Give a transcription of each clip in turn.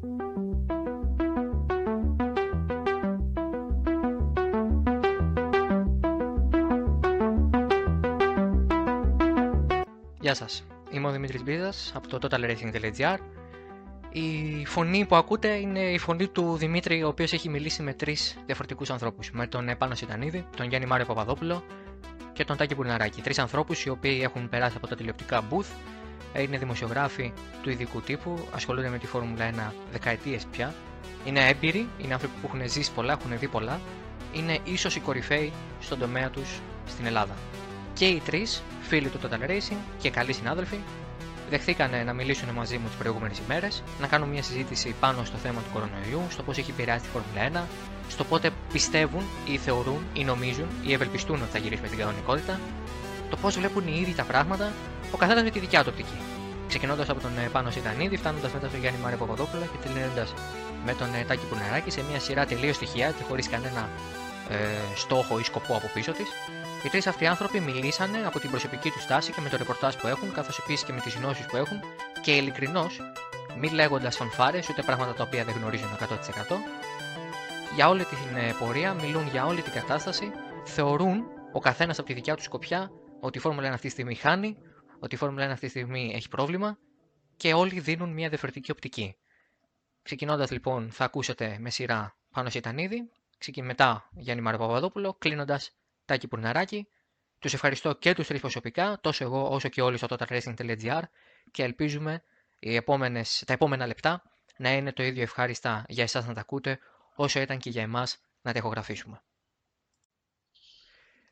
Γεια σας, είμαι ο Δημήτρης Μπίζας από το totalracing.gr Η φωνή που ακούτε είναι η φωνή του Δημήτρη, ο οποίος έχει μιλήσει με τρεις διαφορετικούς ανθρώπους. Με τον Επάνο Σιτανίδη, τον Γιάννη Μάριο Παπαδόπουλο και τον Τάκη Πουρναράκη. Τρεις ανθρώπους οι οποίοι έχουν περάσει από τα τηλεοπτικά booth, είναι δημοσιογράφοι του ειδικού τύπου, ασχολούνται με τη Φόρμουλα 1 δεκαετίες πια. Είναι έμπειροι, είναι άνθρωποι που έχουν ζήσει πολλά, έχουν δει πολλά. Είναι ίσως οι κορυφαίοι στον τομέα τους στην Ελλάδα. Και οι τρεις φίλοι του Total Racing και καλοί συνάδελφοι, δεχθήκαν να μιλήσουν μαζί μου τις προηγούμενες ημέρες, να κάνουν μια συζήτηση πάνω στο θέμα του κορονοϊού, στο πώς έχει επηρεάσει τη Φόρμουλα 1, στο πότε πιστεύουν ή θεωρούν ή νομίζουν ή ευελπιστούν ότι θα γυρίσουμε στην κανονικότητα, το πώς βλέπουν οι ίδιοι τα πράγματα, ο καθένας με τη δικιά του οπτική. Ξεκινώντας από τον Πάνο Σιτανίδη, φτάνοντας μετά στον Γιάννη Μάρε Παπαδόπουλο και τελειώνοντας με τον Τάκη Πουνεράκη σε μια σειρά τελείως στοιχεία και χωρίς κανένα ε, στόχο ή σκοπό από πίσω της, οι τρεις αυτοί άνθρωποι μιλήσανε από την προσωπική τους στάση και με το ρεπορτάζ που έχουν, καθώς επίσης και με τις γνώσεις που έχουν και ειλικρινώς, μη λέγοντας φανφάρες ούτε πράγματα τα οποία δεν γνωρίζουν 100%, για όλη την ε, πορεία, μιλούν για όλη την κατάσταση, θεωρούν ο καθένας από τη δικιά τους σκοπιά ότι η Φόρμουλα 1 αυτή τη στιγμή χάνει, ότι η Φόρμουλα 1 αυτή τη στιγμή έχει πρόβλημα και όλοι δίνουν μια διαφορετική οπτική. Ξεκινώντας λοιπόν, θα ακούσετε με σειρά πάνω σε Ιτανίδη, μετά Γιάννη Μαροπαπαδόπουλο, κλείνοντας Τάκη Πουρναράκη. Τους ευχαριστώ και τους τρεις προσωπικά, τόσο εγώ όσο και όλοι στο totalracing.gr και ελπίζουμε οι επόμενες, τα επόμενα λεπτά να είναι το ίδιο ευχάριστα για εσάς να τα ακούτε όσο ήταν και για εμάς να τα ηχογραφήσουμε.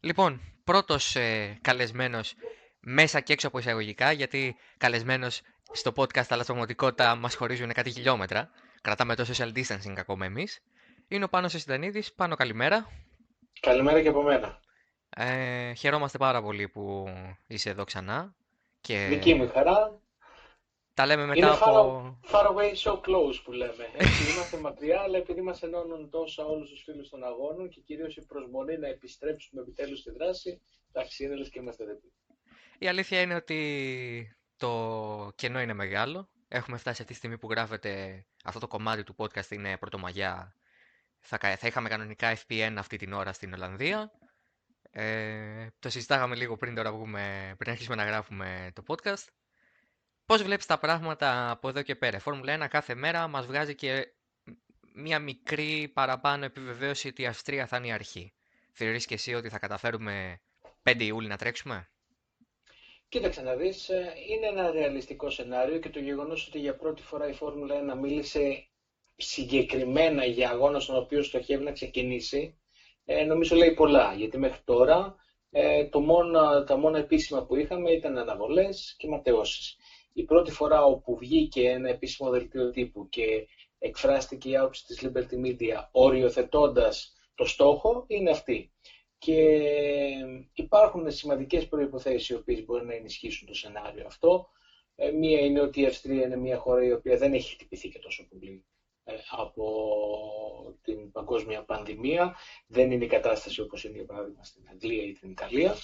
Λοιπόν, πρώτος ε, καλεσμένος μέσα και έξω από εισαγωγικά, γιατί καλεσμένος στο podcast αλλά στην πραγματικότητα μας χωρίζουν κάτι χιλιόμετρα, κρατάμε το social distancing ακόμα εμείς, είναι ο Πάνος Εσυντανίδης. Πάνο καλημέρα. Καλημέρα και από μένα. Ε, χαιρόμαστε πάρα πολύ που είσαι εδώ ξανά. Και... Δική μου χαρά. Τα λέμε μετά Είναι από... Far, away so close που λέμε. Έτσι, είμαστε μακριά, αλλά επειδή μας ενώνουν τόσα όλους τους φίλους των αγώνων και κυρίως η προσμονή να επιστρέψουμε επιτέλους στη δράση, εντάξει, είναι λες και είμαστε δίπλα. Η αλήθεια είναι ότι το κενό είναι μεγάλο. Έχουμε φτάσει αυτή τη στιγμή που γράφεται αυτό το κομμάτι του podcast είναι πρωτομαγιά. Θα, θα είχαμε κανονικά FP1 αυτή την ώρα στην Ολλανδία. Ε, το συζητάγαμε λίγο πριν τώρα βγούμε, πριν αρχίσουμε να γράφουμε το podcast. Πώς βλέπεις τα πράγματα από εδώ και πέρα; Η Φόρμουλα 1 κάθε μέρα μας βγάζει και μια μικρή παραπάνω επιβεβαίωση ότι η Αυστρία θα είναι η αρχή. Θεωρείς και εσύ ότι θα καταφέρουμε 5 Ιούλη να τρέξουμε; Κοίταξε να δεις, ε, είναι ένα ρεαλιστικό σενάριο και το γεγονός ότι για πρώτη φορά η Φόρμουλα 1 μίλησε συγκεκριμένα για αγώνα στον οποίο στοχεύει να ξεκινήσει, ε, νομίζω λέει πολλά. Γιατί μέχρι τώρα ε, το μόνο, τα μόνα επίσημα που είχαμε ήταν αναβολές και ματαιώσεις. Η πρώτη φορά όπου βγήκε ένα επίσημο δελτίο τύπου και εκφράστηκε η άποψη της Liberty Media οριοθετώντας το στόχο είναι αυτή. Και υπάρχουν σημαντικές προϋποθέσεις οι οποίες μπορεί να ενισχύσουν το σενάριο αυτό. Ε, μία είναι ότι η Αυστρία είναι μια χώρα η οποία δεν έχει χτυπηθεί και τόσο πολύ ε, από την παγκόσμια πανδημία. Δεν είναι η κατάσταση όπως είναι για παράδειγμα στην Αγγλία ή την Ιταλία.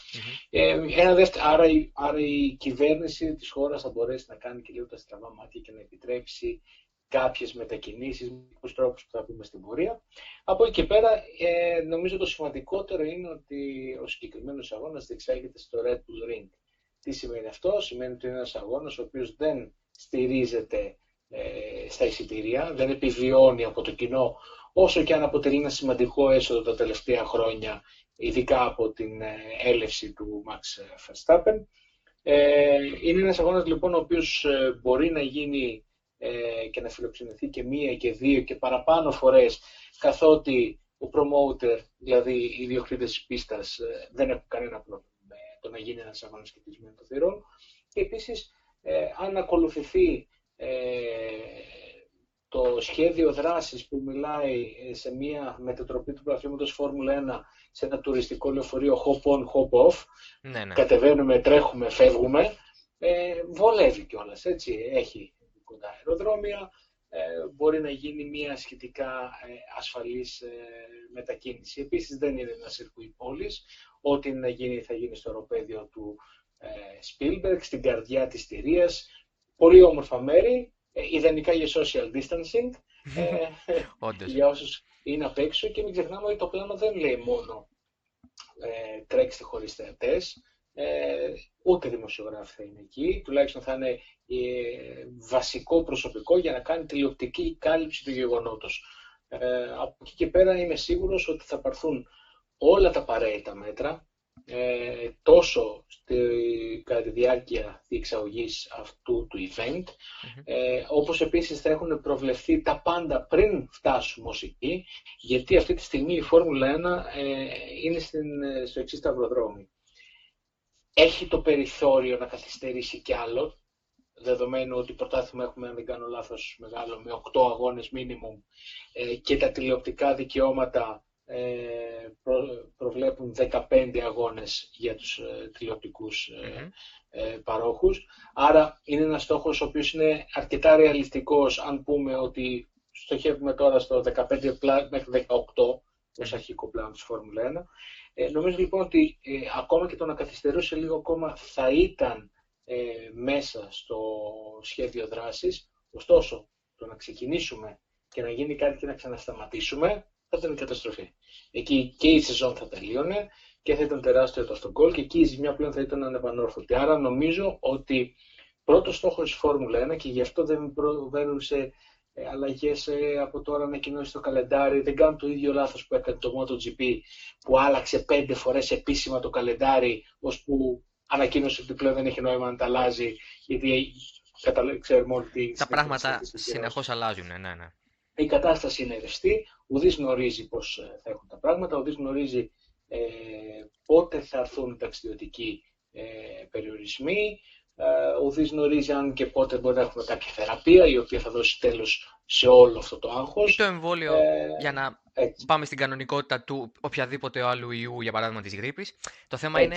Ε, ένα δεύτερο, άρα, η, άρα η κυβέρνηση της χώρας θα μπορέσει να κάνει και λίγο τα στραβά μάτια και να επιτρέψει κάποιες μετακινήσεις, με τρόπους που θα πούμε στην πορεία. Από εκεί και πέρα, ε, νομίζω το σημαντικότερο είναι ότι ο συγκεκριμένος αγώνας διεξάγεται στο Red Bull Ring. Τι σημαίνει αυτό, σημαίνει ότι είναι ένας αγώνας ο οποίος δεν στηρίζεται ε, στα εισιτήρια, δεν επιβιώνει από το κοινό, όσο και αν αποτελεί ένα σημαντικό έσοδο τα τελευταία χρόνια, ειδικά από την ε, έλευση του Max Verstappen. Ε, είναι ένας αγώνας λοιπόν ο οποίος μπορεί να γίνει και να φιλοξενηθεί και μία και δύο και παραπάνω φορές καθότι ο promoter, δηλαδή οι διοκτήτες της πίστας δεν έχουν κανένα πρόβλημα με το να γίνει ένας αγώνας σκεπτισμένων των θηρών και επίσης αν ακολουθηθεί ε, το σχέδιο δράσης που μιλάει σε μια μετατροπή του πρωταθλήματος Φόρμουλα 1 σε ένα τουριστικό λεωφορείο hop on, hop off, ναι, ναι. κατεβαίνουμε, τρέχουμε, φεύγουμε, ε, βολεύει κιόλας, έτσι, έχει κοντά αεροδρόμια, ε, μπορεί να γίνει μια σχετικά ε, ασφαλής ε, μετακίνηση. Επίσης δεν είναι ένα σιρκουί πόλης, ό,τι να γίνει θα γίνει στο αεροπέδιο του Σπίλμπεργκ, στην καρδιά της Τυρίας, πολύ όμορφα μέρη, ιδανικά για social distancing, για όσους είναι απ' έξω και μην ξεχνάμε ότι το πλάνο δεν λέει μόνο ε, τρέξτε χωρίς θεατές, ε, ούτε δημοσιογράφοι θα είναι εκεί, τουλάχιστον θα είναι ε, βασικό προσωπικό για να κάνει τηλεοπτική κάλυψη του γεγονότος. Ε, από εκεί και πέρα είμαι σίγουρος ότι θα πάρθουν όλα τα απαραίτητα μέτρα, ε, τόσο στη, κατά τη διάρκεια διεξαγωγής αυτού του event, mm-hmm. ε, όπως επίσης θα έχουν προβλεφθεί τα πάντα πριν φτάσουμε ως εκεί, γιατί αυτή τη στιγμή η Φόρμουλα 1 ε, είναι στην, στο εξής σταυροδρόμι. Έχει το περιθώριο να καθυστερήσει κι άλλο, δεδομένου ότι πρωτάθλημα έχουμε, αν δεν κάνω λάθος, μεγάλο, με 8 αγώνες minimum ε, και τα τηλεοπτικά δικαιώματα ε, προβλέπουν 15 αγώνες για τους ε, τηλεοπτικούς ε, παρόχους. Άρα είναι ένας στόχος ο οποίος είναι αρκετά ρεαλιστικός αν πούμε ότι στοχεύουμε τώρα στο 15 μέχρι 18 ως αρχικό πλάνο της Φόρμουλα 1. Ε, νομίζω λοιπόν ότι ακόμα και το να καθυστερούσε λίγο ακόμα θα ήταν μέσα στο σχέδιο δράσης. Ωστόσο, το να ξεκινήσουμε και να γίνει κάτι και να ξανασταματήσουμε θα ήταν καταστροφή. Εκεί και η σεζόν θα τελείωνε και θα ήταν τεράστιο το αυτογκολ και εκεί η ζημιά πλέον θα ήταν ανεπανόρθωτη. Άρα νομίζω ότι πρώτο στόχο της Φόρμουλα 1 και γι' αυτό δεν προβαίνουν σε ε, αλλαγές ε, από τώρα ανακοινώσεις στο καλεντάρι. Δεν κάνουν το ίδιο λάθος που έκανε το MotoGP που άλλαξε πέντε φορές επίσημα το καλεντάρι, ώσπου ανακοίνωσε ότι πλέον δεν έχει νόημα να τα αλλάζει, γιατί ξέρουμε ότι. Τα πράγματα συνεχώς αλλάζουν, ναι, ναι η κατάσταση είναι ρευστή, ουδής γνωρίζει πώς ε, θα έχουν τα πράγματα, ουδής γνωρίζει ε, πότε θα έρθουν ταξιδιωτικοί ε, περιορισμοί, ε, ουδής γνωρίζει αν και πότε μπορεί να έχουμε κάποια θεραπεία η οποία θα δώσει τέλος σε όλο αυτό το άγχος. Το εμβόλιο ε, για να πάμε στην κανονικότητα του οποιαδήποτε άλλου ιού, για παράδειγμα της γρήπης. Το θέμα είναι,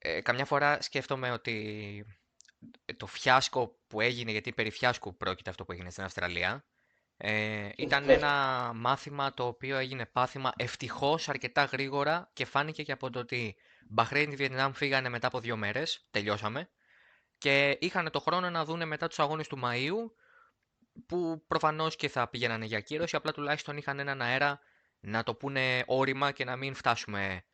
Ε, καμιά φορά σκέφτομαι ότι το φιάσκο που έγινε, γιατί περί φιάσκου πρόκειται αυτό που έγινε στην Αυστραλία, ε, ήταν ένα μάθημα το οποίο έγινε πάθημα ευτυχώς αρκετά γρήγορα και φάνηκε και από το ότι Μπαχρέιν και Βιετνάμ φύγανε μετά από δύο μέρες, τελειώσαμε, και είχαν το χρόνο να δούνε μετά τους αγώνες του Μαΐου, που προφανώς και θα πήγαιναν για κύρωση, απλά τουλάχιστον είχαν έναν αέρα να το πούνε όρημα και να μην φτάσουμε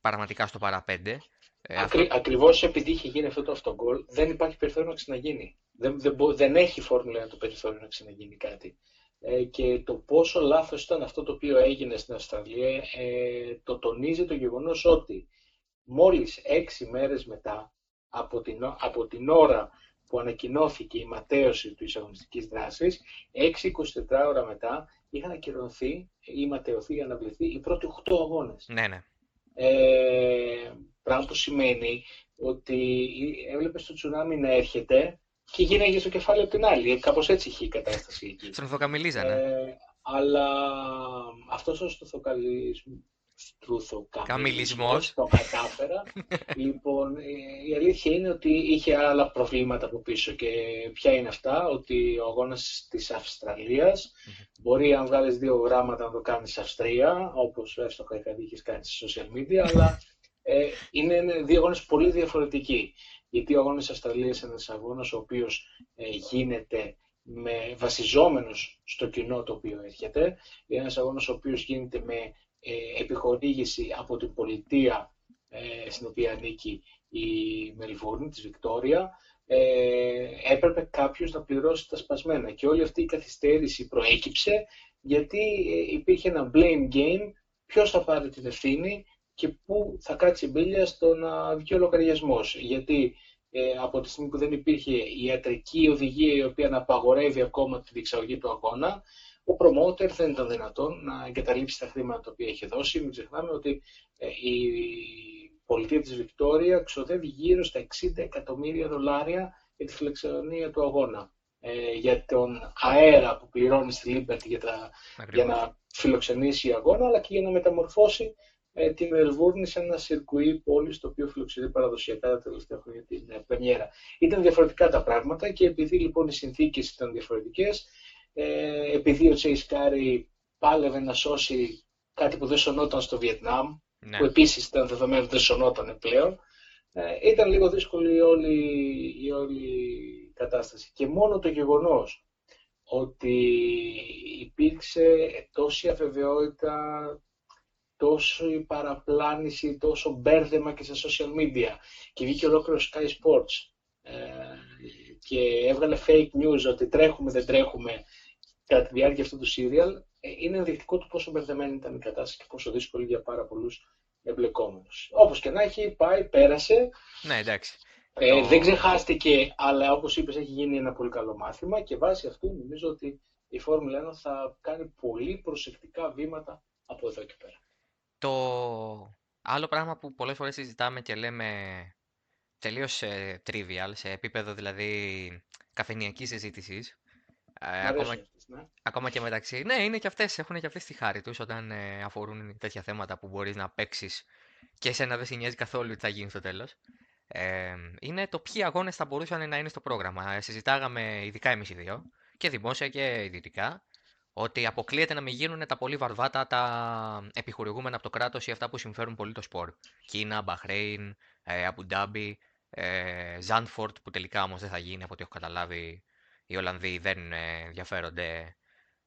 πραγματικά στο παραπέντε. Ε, Ακρι, Ακριβώς επειδή είχε γίνει αυτό το αυτογκολ, δεν υπάρχει περιθώριο να ξαναγίνει. Δεν, δεν, δεν έχει φόρμουλα το περιθώριο να ξαναγίνει κάτι. Ε, και το πόσο λάθος ήταν αυτό το οποίο έγινε στην Αυστραλία ε, το τονίζει το γεγονός ότι μόλις έξι μέρες μετά από την, από την ώρα που ανακοινώθηκε η ματέωση της αγωνιστικής δράσης, 6-24 ώρα μετά είχαν ακυρωθεί ή ματαιωθεί ή αναβληθεί οι πρώτοι 8 αγώνες. Ναι, ναι. Ε, πράγμα που σημαίνει ότι έβλεπες το τσουνάμι να έρχεται και γίναγε στο κεφάλι από την άλλη. Κάπως έτσι είχε η κατάσταση εκεί. Στρουθοκαμιλίζανε. Ε, αλλά αυτός ο στρουθοκαμιλισμό. Καμιλισμός. Το κατάφερα. λοιπόν, η αλήθεια είναι ότι είχε άλλα προβλήματα από πίσω. Και ποια είναι αυτά, ότι ο αγώνας της Αυστραλίας μπορεί, αν βγάλεις δύο γράμματα, να το κάνεις Αυστρία, όπως εύστοχα είχε κάνεις στα social media, αλλά ε, είναι δύο αγώνες πολύ διαφορετικοί γιατί ο αγώνας Αυστραλίας είναι ένας αγώνας ο οποίος ε, γίνεται με, βασιζόμενος στο κοινό το οποίο έρχεται. Είναι ένας αγώνας ο οποίος γίνεται με ε, επιχορήγηση από την πολιτεία ε, στην οποία ανήκει η Μελβούρνη, της Βικτόρια. Ε, έπρεπε κάποιος να πληρώσει τα σπασμένα και όλη αυτή η καθυστέρηση προέκυψε γιατί υπήρχε ένα blame game ποιος θα πάρει την ευθύνη και πού θα κάτσει μπίλια στο να βγει ο λογαριασμός. Γιατί ε, από τη στιγμή που δεν υπήρχε η ιατρική οδηγία η οποία να απαγορεύει ακόμα τη διεξαγωγή του αγώνα, ο promoter δεν ήταν δυνατόν να εγκαταλείψει τα χρήματα τα οποία έχει δώσει. Μην ξεχνάμε ότι ε, η πολιτεία της Βικτόρια ξοδεύει γύρω στα 60 εκατομμύρια δολάρια για τη φιλοξενία του αγώνα. Ε, για τον αέρα που πληρώνει στη Liberty για, τα, για να φιλοξενήσει αγώνα, αλλά και για να μεταμορφώσει ε, τη Μελβούρνη σε ένα σιρκουί πόλη το οποίο φιλοξενεί παραδοσιακά τα τελευταία χρόνια την ε, Πρεμιέρα. Ήταν διαφορετικά τα πράγματα και επειδή λοιπόν οι συνθήκες ήταν διαφορετικές, ε, επειδή ο Τσέις Κάρεϊ πάλευε να σώσει κάτι που δεν σωνόταν στο Βιετνάμ, ναι. που επίσης ήταν δεδομένο ότι δεν σωνόταν πλέον, ε, ήταν λίγο δύσκολη η όλη, η όλη κατάσταση. Και μόνο το γεγονός ότι υπήρξε τόση αβεβαιότητα, τόσο παραπλάνηση, τόσο μπέρδεμα και στα social media και βγήκε ολόκληρο Sky Sports ε, και έβγαλε fake news ότι τρέχουμε, δεν τρέχουμε κατά τη διάρκεια αυτού του serial, ε, είναι ενδεικτικό του πόσο μπερδεμένη ήταν η κατάσταση και πόσο δύσκολη για πάρα πολλούς εμπλεκόμενους. Όπως και να έχει, πάει, πέρασε. Ναι, εντάξει. Ε, Δεν ξεχάστηκε, αλλά όπως είπες, έχει γίνει ένα πολύ καλό μάθημα και βάσει αυτού νομίζω ότι η Φόρμουλα 1 θα κάνει πολύ προσεκτικά βήματα από εδώ και πέρα. Το άλλο πράγμα που πολλές φορές συζητάμε και λέμε τελείως ε, trivial, σε επίπεδο δηλαδή καφενιακής συζήτησης. Ε, ακόμα, ναι. ακόμα και μεταξύ. Ναι, είναι και αυτές, έχουν και αυτές τη χάρη τους όταν ε, αφορούν τέτοια θέματα που μπορείς να παίξεις και εσένα δεν σε νοιάζει καθόλου τι θα γίνει στο τέλος. Ε, είναι το ποιοι αγώνες θα μπορούσαν να είναι στο πρόγραμμα. Ε, συζητάγαμε ειδικά εμείς οι δύο, και δημόσια και ιδιωτικά, ότι αποκλείεται να μην γίνουν τα πολύ βαρβάτα τα επιχορηγούμενα από το κράτος ή αυτά που συμφέρουν πολύ το σπορ. Κίνα, Μπαχρέιν, ε, Αμπουντάμπι, ε, Ζάντφορντ που τελικά όμως δεν θα γίνει από ό,τι έχω καταλάβει. Οι Ολλανδοί δεν ε, ενδιαφέρονται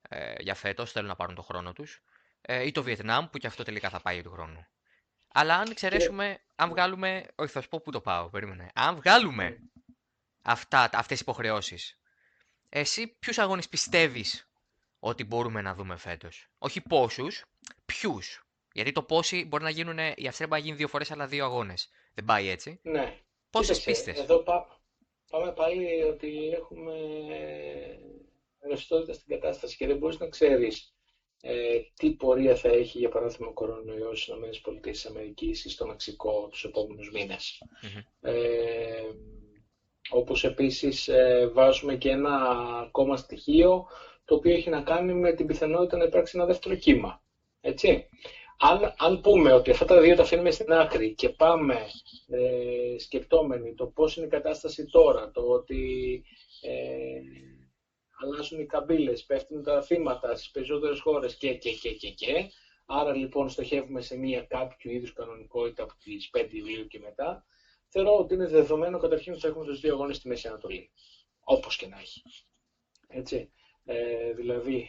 ε, για φέτος, θέλουν να πάρουν το χρόνο τους. Ε, ή το Βιετνάμ που και αυτό τελικά θα πάει του χρόνου. Αλλά αν εξαιρέσουμε, αν βγάλουμε. Όχι, θα σου πω πού το πάω, περίμενε. Αν βγάλουμε αυτά, αυτές τις υποχρεώσεις, εσύ ποιους αγώνες πιστεύεις ότι μπορούμε να δούμε φέτος; Όχι πόσους, ποιους. Γιατί το πόσοι μπορεί να γίνουν. Η Αυστρία μπορεί να γίνει δύο φορές, αλλά δύο αγώνες. Δεν πάει έτσι. Ναι. Πόσες πίστες; Εδώ πά, πάμε πάλι ότι έχουμε ρευστότητα στην κατάσταση και δεν μπορείς να ξέρεις ε, τι πορεία θα έχει για παράδειγμα ο κορονοϊός στις ΗΠΑ ή στο Μεξικό τους επόμενους μήνες. Mm-hmm. Ε, όπως επίσης ε, βάζουμε και ένα ακόμα στοιχείο το οποίο έχει να κάνει με την πιθανότητα να υπάρξει ένα δεύτερο κύμα. Έτσι. Αν, αν πούμε ότι αυτά τα δύο τα αφήνουμε στην άκρη και πάμε ε, σκεπτόμενοι το πώς είναι η κατάσταση τώρα, το ότι ε, αλλάζουν οι καμπύλες, πέφτουν τα θύματα στις περισσότερες χώρες και, και, και, και, και. Άρα λοιπόν στοχεύουμε σε μια κάποιο είδους κανονικότητα από τις 5 Ιουλίου και μετά. Θεωρώ ότι είναι δεδομένο καταρχήν ότι θα έχουμε τους δύο αγώνες στη Μέση Ανατολή. Όπως και να έχει. Έτσι. Ε, δηλαδή,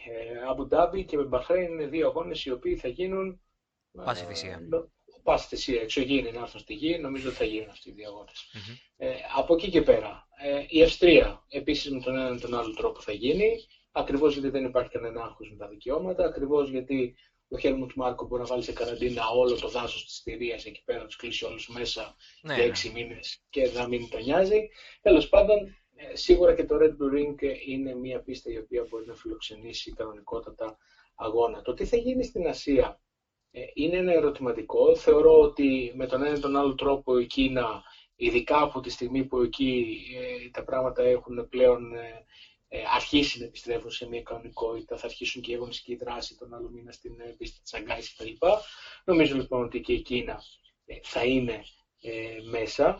Αμπου Ντάμπι και με Μπαχρέιν είναι δύο αγώνες οι οποίοι θα γίνουν. Πάση θυσία. Ε, πάση θυσία, εξωγήινη να έρθουν στη γη, νομίζω ότι θα γίνουν αυτοί οι δύο αγώνε. Mm-hmm. Ε, από εκεί και πέρα, ε, η Αυστρία επίσης με τον έναν τον άλλο τρόπο θα γίνει. Ακριβώς γιατί δεν υπάρχει κανένα άγχος με τα δικαιώματα, ακριβώς γιατί ο Χέλμουντ Μάρκο μπορεί να βάλει σε καραντίνα όλο το δάσος της Στηρία εκεί πέρα, να τους κλείσει όλους μέσα ναι, για ναι. έξι μήνες και να μην τον νοιάζει. Τέλος πάντων, ε, σίγουρα και το Red Bull Ring είναι μια πίστα η οποία μπορεί να φιλοξενήσει κανονικότατα αγώνα. Το τι θα γίνει στην Ασία; ε, είναι ένα ερωτηματικό. Θεωρώ ότι με τον ένα ή τον άλλο τρόπο η Κίνα, ειδικά από τη στιγμή που εκεί ε, τα πράγματα έχουν πλέον αρχίσει να επιστρέφουν σε μια κανονικότητα, θα αρχίσουν και η αγωνιστική δράση τον άλλο μήνα στην πίστη της Αγκάης κτλ. Νομίζω λοιπόν ότι και η Κίνα θα είναι μέσα.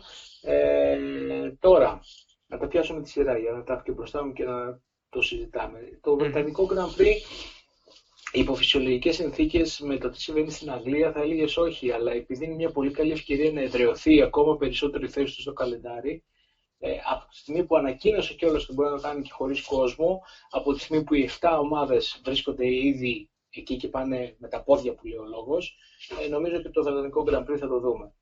τώρα, να τα πιάσουμε τη σειρά για να τα έχω και μπροστά μου και να το συζητάμε. Το Βρετανικό Grand Prix υπό φυσιολογικές συνθήκες με το τι συμβαίνει στην Αγγλία θα έλεγες όχι, αλλά επειδή είναι μια πολύ καλή ευκαιρία να εδραιωθεί ακόμα περισσότερο η θέση του στο καλεντάρι, ε, από τη στιγμή που ανακοίνωσε κιόλας ότι μπορεί να το κάνει και χωρίς κόσμο, από τη στιγμή που οι 7 ομάδες βρίσκονται ήδη εκεί και πάνε με τα πόδια που λέει ο λόγος, ε, νομίζω ότι το Βρετανικό Grand Prix θα το δούμε.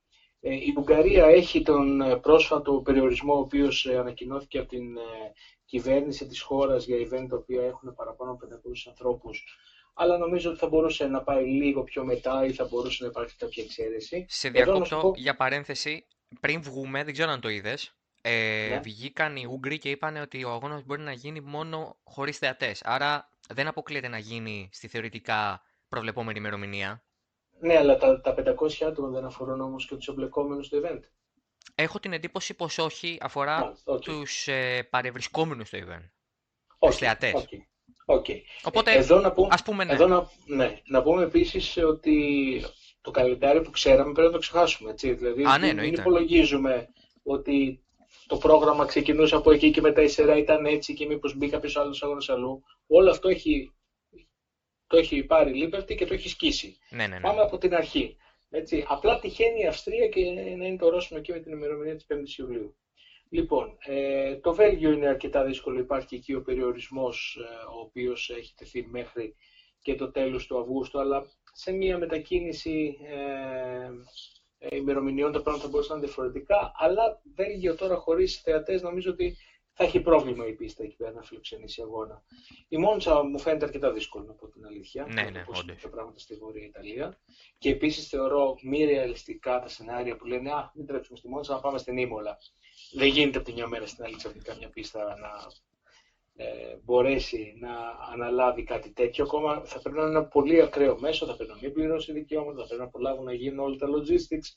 Ε, η Ουγγαρία έχει τον ε, πρόσφατο περιορισμό ο οποίος ε, ανακοινώθηκε από την κυβέρνηση της χώρας για event τα οποία έχουν παραπάνω από 500 ανθρώπους αλλά νομίζω ότι θα μπορούσε να πάει λίγο πιο μετά ή θα μπορούσε να υπάρχει κάποια εξαίρεση. Σε διακόπτω για παρένθεση, πριν βγούμε, δεν ξέρω αν το είδες. Ε, ναι. Βγήκαν οι Ούγγροι και είπαν ότι ο αγώνας μπορεί να γίνει μόνο χωρίς θεατές. Άρα δεν αποκλείεται να γίνει στη θεωρητικά προβλεπόμενη ημερομηνία. Ναι, αλλά τα, τα 500 άτομα δεν αφορούν όμως και τους εμπλεκόμενους στο event. Έχω την εντύπωση πως όχι, αφορά okay. τους ε, παρευρισκόμενους στο event. Okay, τους θεατές. Okay. Okay. Οπότε, εδώ να πούμε, ας πούμε ναι. Εδώ να, ναι. να πούμε επίσης ότι το καλεντάρι που ξέραμε πρέπει να το ξεχάσουμε. Έτσι. Δηλαδή, Α, ναι, μην υπολογίζουμε ότι το πρόγραμμα ξεκινούσε από εκεί και μετά η σειρά ήταν έτσι και μήπως μπει κάποιος άλλος αγώνας αλλού. Όλο αυτό έχει το έχει πάρει η Liberty και το έχει σκίσει. Ναι, ναι, ναι. Πάμε από την αρχή. Έτσι. Απλά τυχαίνει η Αυστρία και να είναι το ορόσημο εκεί με την ημερομηνία της 5η Ιουλίου. Λοιπόν, ε, το Βέλγιο είναι αρκετά δύσκολο. Υπάρχει εκεί ο περιορισμός ε, ο οποίος έχει τεθεί μέχρι και το τέλος του Αυγούστου, αλλά σε μια μετακίνηση ε, ε, ημερομηνιών τα πράγματα μπορούσαν να είναι διαφορετικά. Αλλά Βέλγιο τώρα χωρίς θεατές νομίζω ότι θα έχει πρόβλημα η πίστα εκεί πέρα να φιλοξενήσει αγώνα. Η Μόντσα μου φαίνεται αρκετά δύσκολο να πω την αλήθεια. Ναι, ναι, όντως. τα πράγματα στη Βόρεια Ιταλία. Και επίσης θεωρώ μη ρεαλιστικά τα σενάρια που λένε Α, μην τρέψουμε στη Μόντσα, να πάμε στην Ήμολα. Δεν γίνεται από τη μια μέρα στην άλλη ξαφνικά μια πίστα να ε, μπορέσει να αναλάβει κάτι τέτοιο. Ακόμα θα πρέπει να είναι ένα πολύ ακραίο μέσο, θα πρέπει να μην πληρώσει δικαιώματα, θα πρέπει να προλάβουν να γίνουν όλα τα logistics.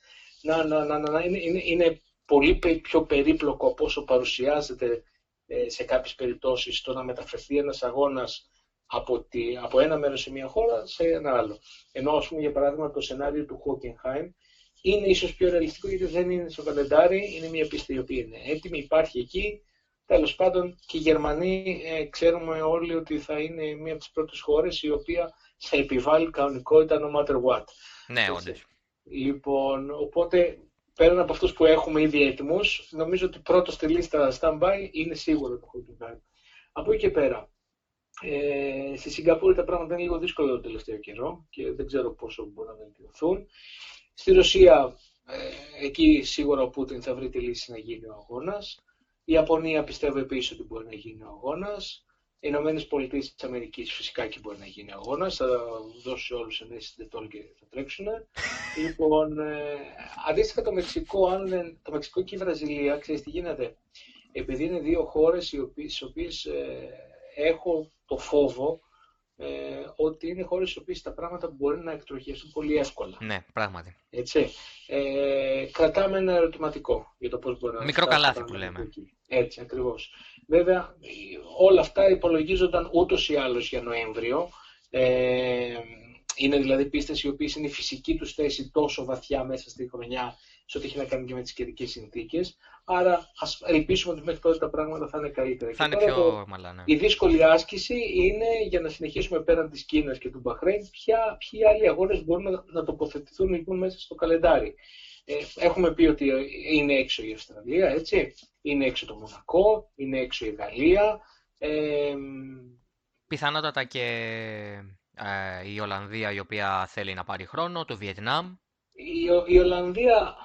Να, να, να, να, είναι, είναι, είναι πολύ πιο περίπλοκο από όσο παρουσιάζεται ε, σε κάποιες περιπτώσεις το να μεταφερθεί ένας αγώνας από, τη, από ένα μέρος σε μια χώρα σε ένα άλλο. Ενώ, ας πούμε, για παράδειγμα, το σενάριο του Hockenheim είναι ίσως πιο ρεαλιστικό γιατί δεν είναι στο καλεντάρι, είναι μια πίστη η οποία είναι έτοιμη, υπάρχει εκεί. Τέλος πάντων, και οι Γερμανοί ε, ξέρουμε όλοι ότι θα είναι μια από τις πρώτες χώρες η οποία θα επιβάλλει κανονικότητα no matter what. Ναι, όντως. Λοιπόν, οπότε πέραν από αυτούς που έχουμε ήδη έτοιμους, νομίζω ότι πρώτος στη λίστα stand-by είναι σίγουρο το Hockenheim. Από εκεί και πέρα, ε, στη Σιγκαπούρη τα πράγματα είναι λίγο δύσκολα το τελευταίο καιρό και δεν ξέρω πόσο μπορούν να βελτιωθούν. Στη Ρωσία, ε, εκεί σίγουρα ο Πούτιν θα βρει τη λύση να γίνει ο αγώνας. Η Ιαπωνία πιστεύω επίσης ότι μπορεί να γίνει ο αγώνας. Οι Ηνωμένες Πολιτείες της Αμερικής φυσικά και μπορεί να γίνει αγώνας. Θα δώσει σε όλους ενέσει τετόλ και θα τρέξουν. λοιπόν, ε, αντίστοιχα το Μεξικό, αν δεν, το Μεξικό και η Βραζιλία, ξέρεις τι γίνεται. Επειδή είναι δύο χώρες στις οποίες ε, έχω το φόβο ε, ότι είναι χώρες στις οποίες τα πράγματα μπορεί να εκτροχιαστούν πολύ εύκολα. Ναι, πράγματι. Έτσι. Ε, κρατάμε ένα ερωτηματικό για το πώς μπορεί να Μικρό καλάθι που λέμε. Εκεί. Έτσι, ακριβώς. Βέβαια, όλα αυτά υπολογίζονταν ούτως ή άλλως για Νοέμβριο. Ε, είναι δηλαδή πίστες οι οποίες είναι η φυσική τους θέση τόσο βαθιά μέσα στη χρονιά σε ό,τι έχει να κάνει και με τις καιρικές συνθήκες. Άρα ας ελπίσουμε ότι μέχρι τότε τα πράγματα θα είναι καλύτερα. Θα είναι πιο το, μαλά, ναι. Η δύσκολη άσκηση είναι για να συνεχίσουμε πέραν της Κίνας και του Μπαχρέιν ποιοι άλλοι αγώνες μπορούν να, να τοποθετηθούν λοιπόν μέσα στο καλεντάρι. Ε, έχουμε πει ότι είναι έξω η Αυστραλία, έτσι. Είναι έξω το Μονακό, είναι έξω η Γαλλία. Ε, Πιθανότατα και ε, η Ολλανδία η οποία θέλει να πάρει χρόνο, το Βιετνάμ. Η, η Ολλανδία,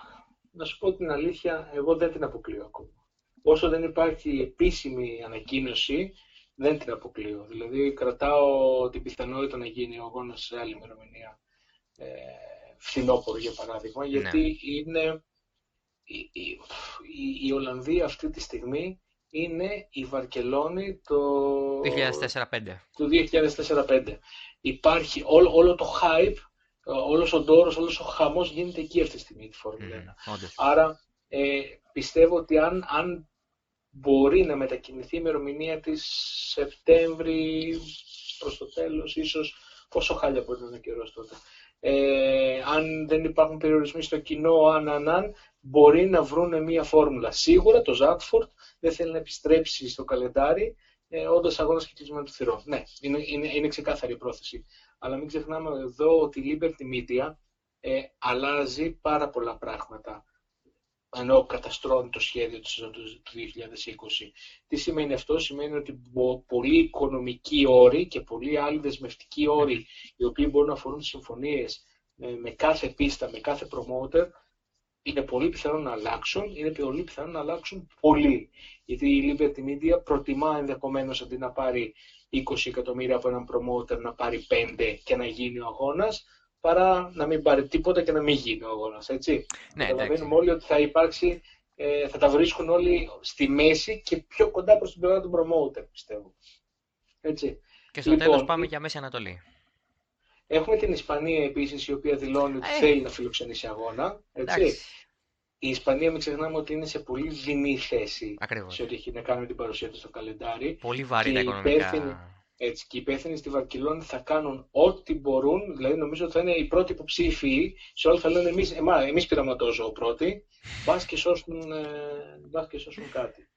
να σου πω την αλήθεια, εγώ δεν την αποκλείω ακόμα. Όσο δεν υπάρχει επίσημη ανακοίνωση, δεν την αποκλείω. Δηλαδή κρατάω την πιθανότητα να γίνει ο αγώνας σε άλλη ημερομηνία. Ε, φθινόπωρο για παράδειγμα, ναι. γιατί είναι η, η, η, Ολλανδία αυτή τη στιγμή είναι η Βαρκελόνη το 2004-2005. Το 2004-2005. Υπάρχει όλο, όλο το hype, όλος ο ντόρος, όλος ο χαμός γίνεται εκεί αυτή τη στιγμή τη Φόρμουλα 1. Άρα ε, πιστεύω ότι αν, αν μπορεί να μετακινηθεί η ημερομηνία της Σεπτέμβρη προς το τέλος, ίσως πόσο χάλια μπορεί να είναι ο καιρός τότε ε, αν δεν υπάρχουν περιορισμοί στο κοινό, αν, αν, αν, μπορεί να βρουν μία φόρμουλα. Σίγουρα το Ζάτφορντ δεν θέλει να επιστρέψει στο καλεντάρι, ε, όντα αγώνας και κλεισμένο του θηρών. Ναι, είναι, είναι, είναι ξεκάθαρη η πρόθεση. Αλλά μην ξεχνάμε εδώ ότι η Liberty Media ε, αλλάζει πάρα πολλά πράγματα ενώ καταστρώνει το σχέδιο του, του 2020. Τι σημαίνει αυτό, σημαίνει ότι πολλοί οικονομικοί όροι και πολλοί άλλοι δεσμευτικοί όροι, οι οποίοι μπορούν να αφορούν συμφωνίες ε, με κάθε πίστα, με κάθε promoter, είναι πολύ πιθανό να αλλάξουν, είναι πολύ πιθανό να αλλάξουν πολύ. Γιατί η Liberty Media προτιμά ενδεχομένως αντί να πάρει 20 εκατομμύρια από έναν promoter να πάρει 5 και να γίνει ο αγώνας, παρά να μην πάρει τίποτα και να μην γίνει ο αγώνας. Έτσι. Ναι, Καταλαβαίνουμε όλοι ότι θα υπάρξει, ε, θα τα βρίσκουν όλοι στη μέση και πιο κοντά προς την πλευρά του promoter, πιστεύω. Έτσι. Και στο λοιπόν, τέλος πάμε για Μέση Ανατολή. Έχουμε την Ισπανία επίσης, η οποία δηλώνει ότι ε. θέλει να φιλοξενήσει αγώνα. Έτσι. Η Ισπανία, μην ξεχνάμε ότι είναι σε πολύ δεινή θέση Ακριβώς. σε ό,τι έχει να κάνει με την παρουσία του στο καλεντάρι. Πολύ βαρύ τα οικονομικά. Έτσι, και οι υπεύθυνοι στη Βαρκελόνη θα κάνουν ό,τι μπορούν, δηλαδή νομίζω ότι θα είναι οι πρώτοι υποψήφοι, σε όλα θα λένε εμείς, εμά, εμείς πήραμε το ζώο πρώτοι, μπας και, σώσουν, ε, και σώσουν κάτι.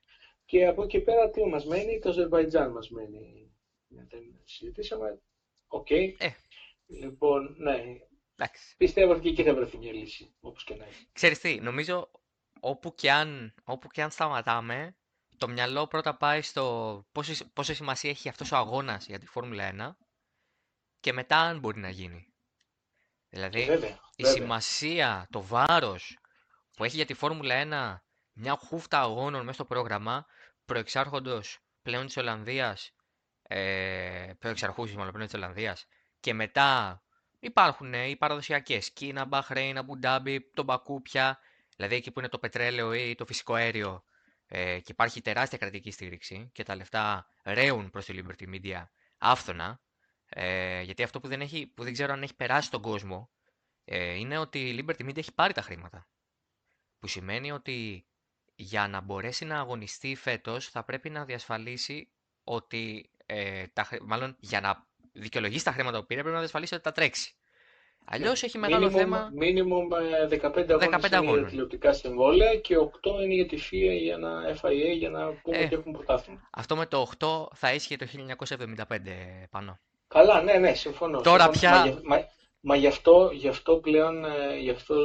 Και από εκεί πέρα τι μας μένει, το Αζερβαϊτζάν μας μένει. Δεν συζητήσαμε, OK. Okay. Ε. Λοιπόν, ναι, Εντάξει. πιστεύω ότι και εκεί θα βρεθεί μια λύση, όπως και να έχει. Ξέρεις τι, νομίζω όπου και αν, όπου και αν σταματάμε, το μυαλό πρώτα πάει στο πόση, πόση σημασία έχει αυτός ο αγώνας για τη Φόρμουλα 1 και μετά αν μπορεί να γίνει. Δηλαδή, Βέβαια, η βέβαια. σημασία, το βάρος που έχει για τη Φόρμουλα 1 μια χούφτα αγώνων μέσα στο πρόγραμμα, προεξάρχοντος πλέον της Ολλανδίας, ε, προεξαρχούσης μάλλον πλέον της Ολλανδίας, και μετά υπάρχουν ε, οι παραδοσιακές, Κίνα, Μπαχρέιν, Αμπουντάμπι, το Μπακού πια, δηλαδή εκεί που είναι το πετρέλαιο ή το φυσικό αέριο ε, και υπάρχει τεράστια κρατική στήριξη και τα λεφτά ρέουν προς τη Liberty Media άφθονα, ε, γιατί αυτό που δεν, έχει, που δεν ξέρω αν έχει περάσει τον κόσμο ε, είναι ότι η Liberty Media έχει πάρει τα χρήματα. Που σημαίνει ότι για να μπορέσει να αγωνιστεί φέτος θα πρέπει να διασφαλίσει ότι ε, τα, χρη- μάλλον για να δικαιολογήσει τα χρήματα που πήρε πρέπει να διασφαλίσει ότι τα τρέξει. Αλλιώς έχει μεγάλο Minimum- θέμα. Minimum ε, 15 αγώνες 15 είναι για αγώνων. τηλεοπτικά συμβόλαια και 8 είναι για τη FIA για να FIA για να πούμε Ε. ότι έχουν πρωτάθλημα. Αυτό με το 8 θα ίσχυε το 1975 πάνω. Καλά, ναι, ναι, συμφωνώ. Τώρα συμφωνώ. πια- Μα, γι- μα, μα γι, αυτό, γι' αυτό πλέον ε, γι αυτό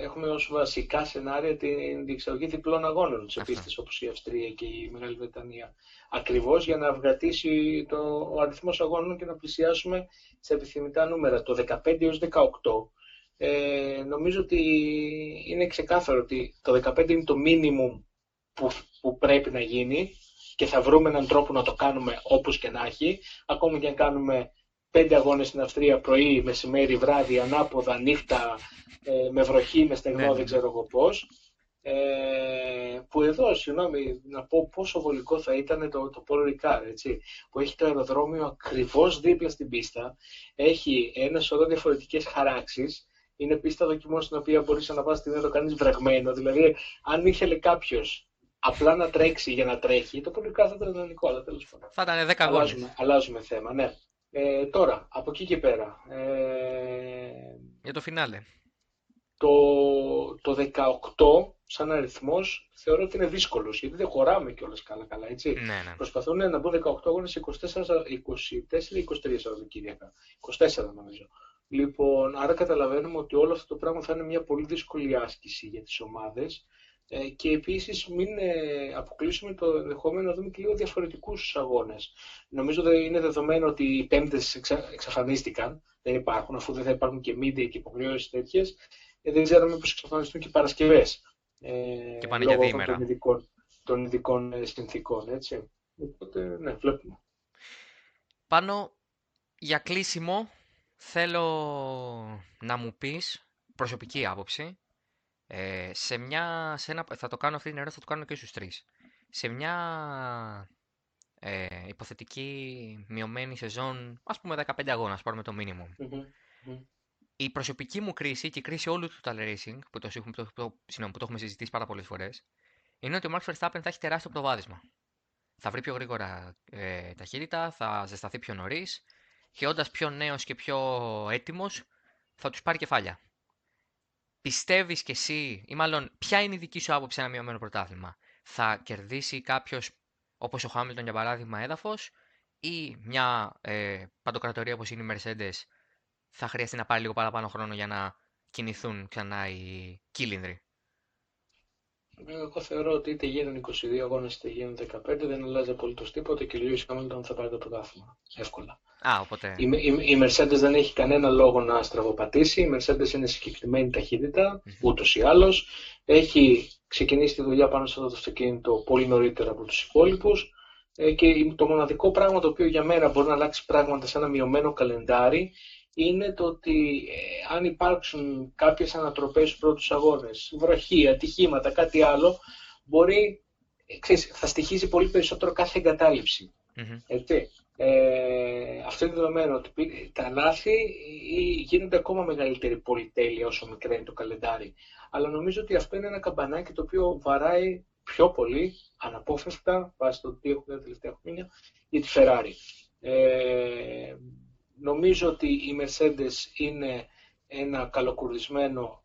έχουμε ως βασικά σενάρια την διεξαγωγή διπλών αγώνων σε Αυτό. πίστες όπως η Αυστρία και η Μεγάλη Βρετανία. Ακριβώς για να αυγατήσει το, ο αριθμός αγώνων και να πλησιάσουμε σε επιθυμητά νούμερα. Το 15 έως 18 ε, νομίζω ότι είναι ξεκάθαρο ότι το 15 είναι το minimum που, που πρέπει να γίνει και θα βρούμε έναν τρόπο να το κάνουμε όπως και να έχει. Ακόμη και αν κάνουμε πέντε αγώνες στην Αυστρία πρωί, μεσημέρι, βράδυ, ανάποδα, νύχτα, ε, με βροχή, με στεγνό, Ναι, ναι, δεν ναι. ξέρω εγώ πώς. Ε, που εδώ, συγγνώμη, να πω πόσο βολικό θα ήταν το, το Paul Ricard, έτσι, που έχει το αεροδρόμιο ακριβώς δίπλα στην πίστα, έχει ένα σωρό διαφορετικές χαράξεις, είναι πίστα δοκιμών στην οποία μπορείς να πας την να το κάνεις βραγμένο, δηλαδή αν ήθελε κάποιος απλά να τρέξει για να τρέχει, το Paul Ricard θα ήταν ιδανικό, αλλά τέλος πάντων. Θα ήταν 10 αγώνες. Αλλάζουμε, αλλάζουμε θέμα, ναι. Ε, τώρα, από εκεί και πέρα, ε, Για το φινάλε. το, το 18 σαν αριθμός θεωρώ ότι είναι δύσκολος, γιατί δεν χωράμε κιόλας καλά-καλά, έτσι. Ναι, ναι. Προσπαθούν να μπουν 18 αγώνες σε 24, 24 ή 23 Σαββατοκύριακα. 24 νομίζω. Λοιπόν, άρα καταλαβαίνουμε ότι όλο αυτό το πράγμα θα είναι μια πολύ δύσκολη άσκηση για τις ομάδες ε, και επίσης μην ε, αποκλείσουμε το ενδεχόμενο να δούμε και λίγο διαφορετικούς αγώνες. Νομίζω ότι είναι δεδομένο ότι οι πέμπτες εξα, εξαφανίστηκαν, δεν υπάρχουν, αφού δεν θα υπάρχουν και media και υποχρεώσεις τέτοιες, ε, δεν ξέρουμε μήπως εξαφανιστούν και οι Παρασκευές. Ε, Και πάνε για λόγω διήμερα. των ειδικών, των ειδικών ε, συνθήκων, έτσι. Οπότε, ναι, βλέπουμε. Πάνω για κλείσιμο θέλω να μου πεις προσωπική άποψη ε, σε μια, σε ένα, θα το κάνω αυτή την ερώτηση, θα το κάνω και στους τρεις. Σε μια ε, υποθετική μειωμένη σεζόν, ας πούμε 15 αγώνα, ας πάρουμε το minimum. Μμμ, μμμ. Η προσωπική μου κρίση και η κρίση όλου του Total Racing, που το, έχουμε- το, το, συγγνώμη, που το έχουμε συζητήσει πάρα πολλές φορές, είναι ότι ο Max Verstappen θα έχει τεράστιο προβάδισμα. Θα βρει πιο γρήγορα ε, ταχύτητα, θα ζεσταθεί πιο νωρίς και όντας πιο νέος και πιο έτοιμος θα τους πάρει κεφάλια. Πιστεύεις κι εσύ, ή μάλλον ποια είναι η δική σου άποψη σε ένα μειωμένο πρωτάθλημα; Θα κερδίσει κάποιος όπως ο Χάμιλτον για παράδειγμα έδαφος ή μια ε, παντοκρατορία όπως είναι η Mercedes θα χρειαστεί να πάρει λίγο παραπάνω χρόνο για να κινηθούν ξανά οι κύλινδροι. Εγώ θεωρώ ότι είτε γίνουν 22 αγώνες είτε γίνουν 15 δεν αλλάζει απολύτως τίποτα και ο Lewis Hamilton θα πάρει το πρωτάθλημα. Εύκολα. Α, οπότε... Η, η, η Mercedes δεν έχει κανένα λόγο να στραβοπατήσει. Η Mercedes είναι συγκεκριμένη ταχύτητα, Μμμ. ούτως ή άλλως. Έχει ξεκινήσει τη δουλειά πάνω σε αυτό το αυτοκίνητο πολύ νωρίτερα από τους υπόλοιπους. Ε, και το μοναδικό πράγμα το οποίο για μένα μπορεί να αλλάξει πράγματα σε ένα μειωμένο καλεντάρι είναι το ότι ε, αν υπάρξουν κάποιες ανατροπές στους πρώτους αγώνες, βροχή, ατυχήματα, κάτι άλλο, μπορεί, ε, ξέρεις, θα στοιχίζει πολύ περισσότερο κάθε εγκατάλειψη. Μμμ. Έτσι. Ε, αυτό είναι δεδομένο ότι πι- τα λάθη ε, γίνονται ακόμα μεγαλύτερη πολυτέλεια όσο μικραίνει το καλεντάρι. Αλλά νομίζω ότι αυτό είναι ένα καμπανάκι το οποίο βαράει πιο πολύ, αναπόφευκτα, βάσει το τι έχουμε τα τελευταία χρόνια, για τη Ferrari. Ε, νομίζω ότι η Mercedes είναι ένα καλοκουρδισμένο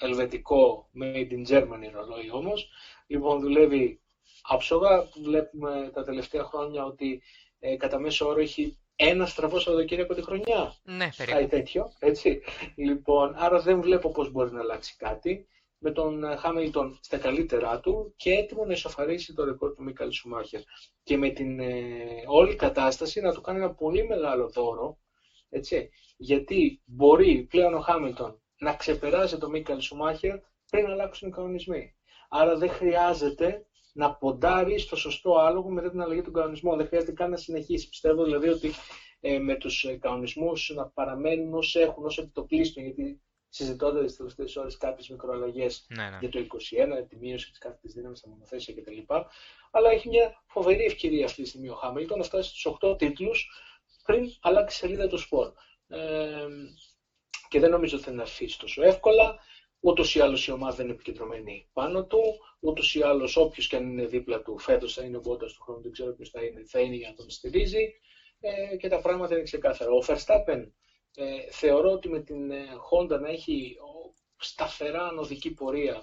ελβετικό made in Germany ρολόι όμως. Λοιπόν, δουλεύει άψογα. Βλέπουμε τα τελευταία χρόνια ότι ε, κατά μέσο όρο έχει ένα στραβό Σαββατοκύριακο τη χρονιά. Ναι, Κάτι περίπου. τέτοιο, έτσι. Λοιπόν, άρα δεν βλέπω πώς μπορεί να αλλάξει κάτι. με τον Χάμιλτον στα καλύτερά του και έτοιμο να ισοφαρίσει το ρεκόρ του Μίκαλ Σουμάχερ. Και με την ε, όλη κατάσταση να του κάνει ένα πολύ μεγάλο δώρο, έτσι, γιατί μπορεί πλέον ο Χάμιλτον να ξεπεράσει τον Μίκαλ Σουμάχερ πριν αλλάξουν οι κανονισμοί. Άρα δεν χρειάζεται να ποντάρει στο σωστό άλογο μετά την αλλαγή των κανονισμών. Δεν χρειάζεται καν να συνεχίσει. Πιστεύω δηλαδή ότι ε, με τους ε, κανονισμούς να παραμένουν όσο έχουν, όσο το πλήστον, γιατί συζητώνται τις τελευταίες ώρες κάποιες μικροαλλαγές Ναι, ναι. για το 21, τη μείωση της κάθετη δύναμης στα μονοθέσια κτλ. Αλλά έχει μια φοβερή ευκαιρία αυτή τη στιγμή ο Χάμιλτον να φτάσει στους 8 τίτλους πριν αλλάξει σελίδα του σπορ. Ε, και δεν νομίζω ότι θα είναι αφήσει τόσο εύκολα. Ούτως ή άλλως η ομάδα δεν είναι επικεντρωμένη πάνω του. Ούτως ή άλλως όποιος και αν είναι δίπλα του, φέτος θα είναι ο Μπότα του χρόνου, δεν ξέρω ποιος θα είναι, θα είναι για να τον στηρίζει. Ε, και τα πράγματα είναι ξεκάθαρα. Ο Verstappen ε, θεωρώ ότι με την ε, Honda να έχει ο, σταθερά ανωδική πορεία.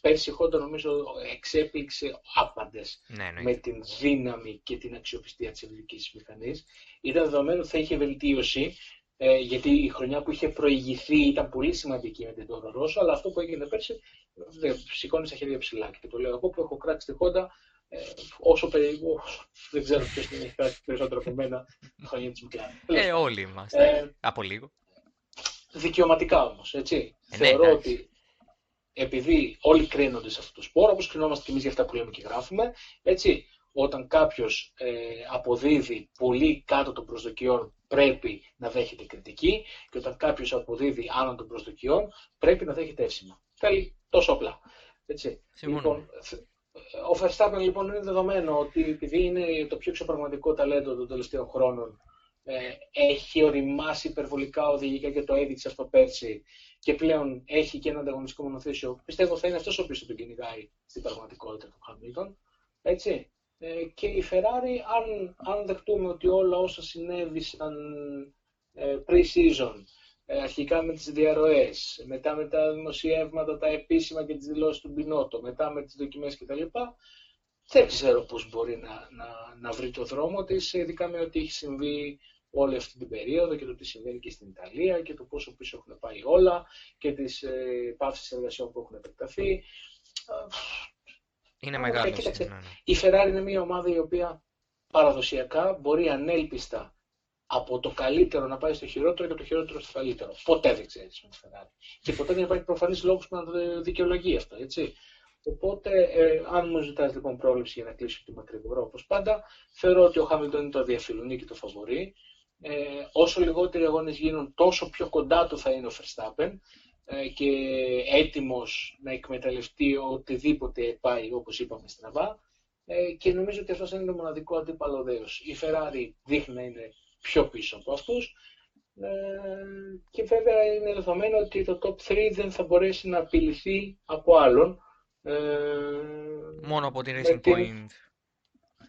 Πέρσι η Honda νομίζω εξέπληξε άπαντες Ναι, εννοείται. με την δύναμη και την αξιοπιστία της ελληνικής μηχανής. Ήταν δεδομένο ότι θα είχε βελτίωση, ε, γιατί η χρονιά που είχε προηγηθεί ήταν πολύ σημαντική με την Τόρο Ρώσο, αλλά αυτό που έγινε πέρσι δεν σηκώνει στα χέρια ψηλά. Και το λέω εγώ που έχω κράξει τη Honda ε, όσο περίπου, δεν ξέρω ποιος την έχει κράξει περισσότερο από μένα, χρονιά της McLaren. Ε, όλοι είμαστε. Ε, Από λίγο. δικαιωματικά όμως, έτσι. Ε, ναι, Θεωρώ εντάξει. ότι επειδή όλοι κρίνονται σε αυτό το σπόρο, όπως κρινόμαστε και εμείς για αυτά που λέμε και γράφουμε, έτσι, όταν κάποιος ε, αποδίδει πολύ κάτω των προσδοκιών πρέπει να δέχεται κριτική και όταν κάποιος αποδίδει άνω των προσδοκιών πρέπει να δέχεται εύσημα. Θέλει τόσο απλά. Έτσι. Συμφωνώ. Λοιπόν, θε- ο Verstappen λοιπόν είναι δεδομένο ότι επειδή είναι το πιο ξεπραγματικό ταλέντο των τελευταίων χρόνων ε, έχει οριμάσει υπερβολικά οδηγικά και το έδειξε αυτό πέρσι και πλέον έχει και ένα ανταγωνιστικό μονοθέσιο. Πιστεύω θα είναι αυτός ο οποίος θα τον κυνηγάει στην πραγματικότητα του Χαμίλτον. Έτσι. Ε, και η Ferrari, αν, αν δεχτούμε ότι όλα όσα συνέβησαν ε, pre-season, ε, αρχικά με τις διαρροές, μετά με τα δημοσιεύματα, τα επίσημα και τις δηλώσεις του Μπινότο, μετά με τις δοκιμές κτλ. Δεν ξέρω πώς μπορεί να, να, να βρει το δρόμο της, ειδικά με ό,τι έχει συμβεί όλη αυτή την περίοδο και το τι συμβαίνει και στην Ιταλία και το πόσο πίσω έχουν πάει όλα και τις ε, πάυσεις εργασιών που έχουν επεκταθεί. Ε, Είναι ε, μεγάλος. κοίταξε. ναι, ναι. Η Ferrari είναι μια ομάδα η οποία παραδοσιακά μπορεί ανέλπιστα από το καλύτερο να πάει στο χειρότερο και από το χειρότερο στο καλύτερο. Ποτέ δεν ξέρεις με τη Ferrari. Και ποτέ δεν υπάρχει προφανής λόγος που να το δικαιολογεί αυτό, έτσι. Οπότε, ε, αν μου ζητάς λοιπόν πρόληψη για να κλείσω τη μακρηγορά όπως πάντα, θεωρώ ότι ο Χάμιλτον είναι το διαφιλονί και το φαβορή. Ε, όσο λιγότεροι αγώνες γίνουν, τόσο πιο κοντά του θα είναι ο Verstappen ε, και έτοιμος να εκμεταλλευτεί οτιδήποτε πάει, όπως είπαμε, στραβά. Ε, και νομίζω ότι αυτός είναι το μοναδικό αντίπαλο δέος. Η Ferrari δείχνει να είναι πιο πίσω από αυτούς. Ε, και βέβαια είναι δεδομένο ότι το top 3 δεν θα μπορέσει να απειληθεί από άλλον. Ε, Μόνο από την με Racing την- Point.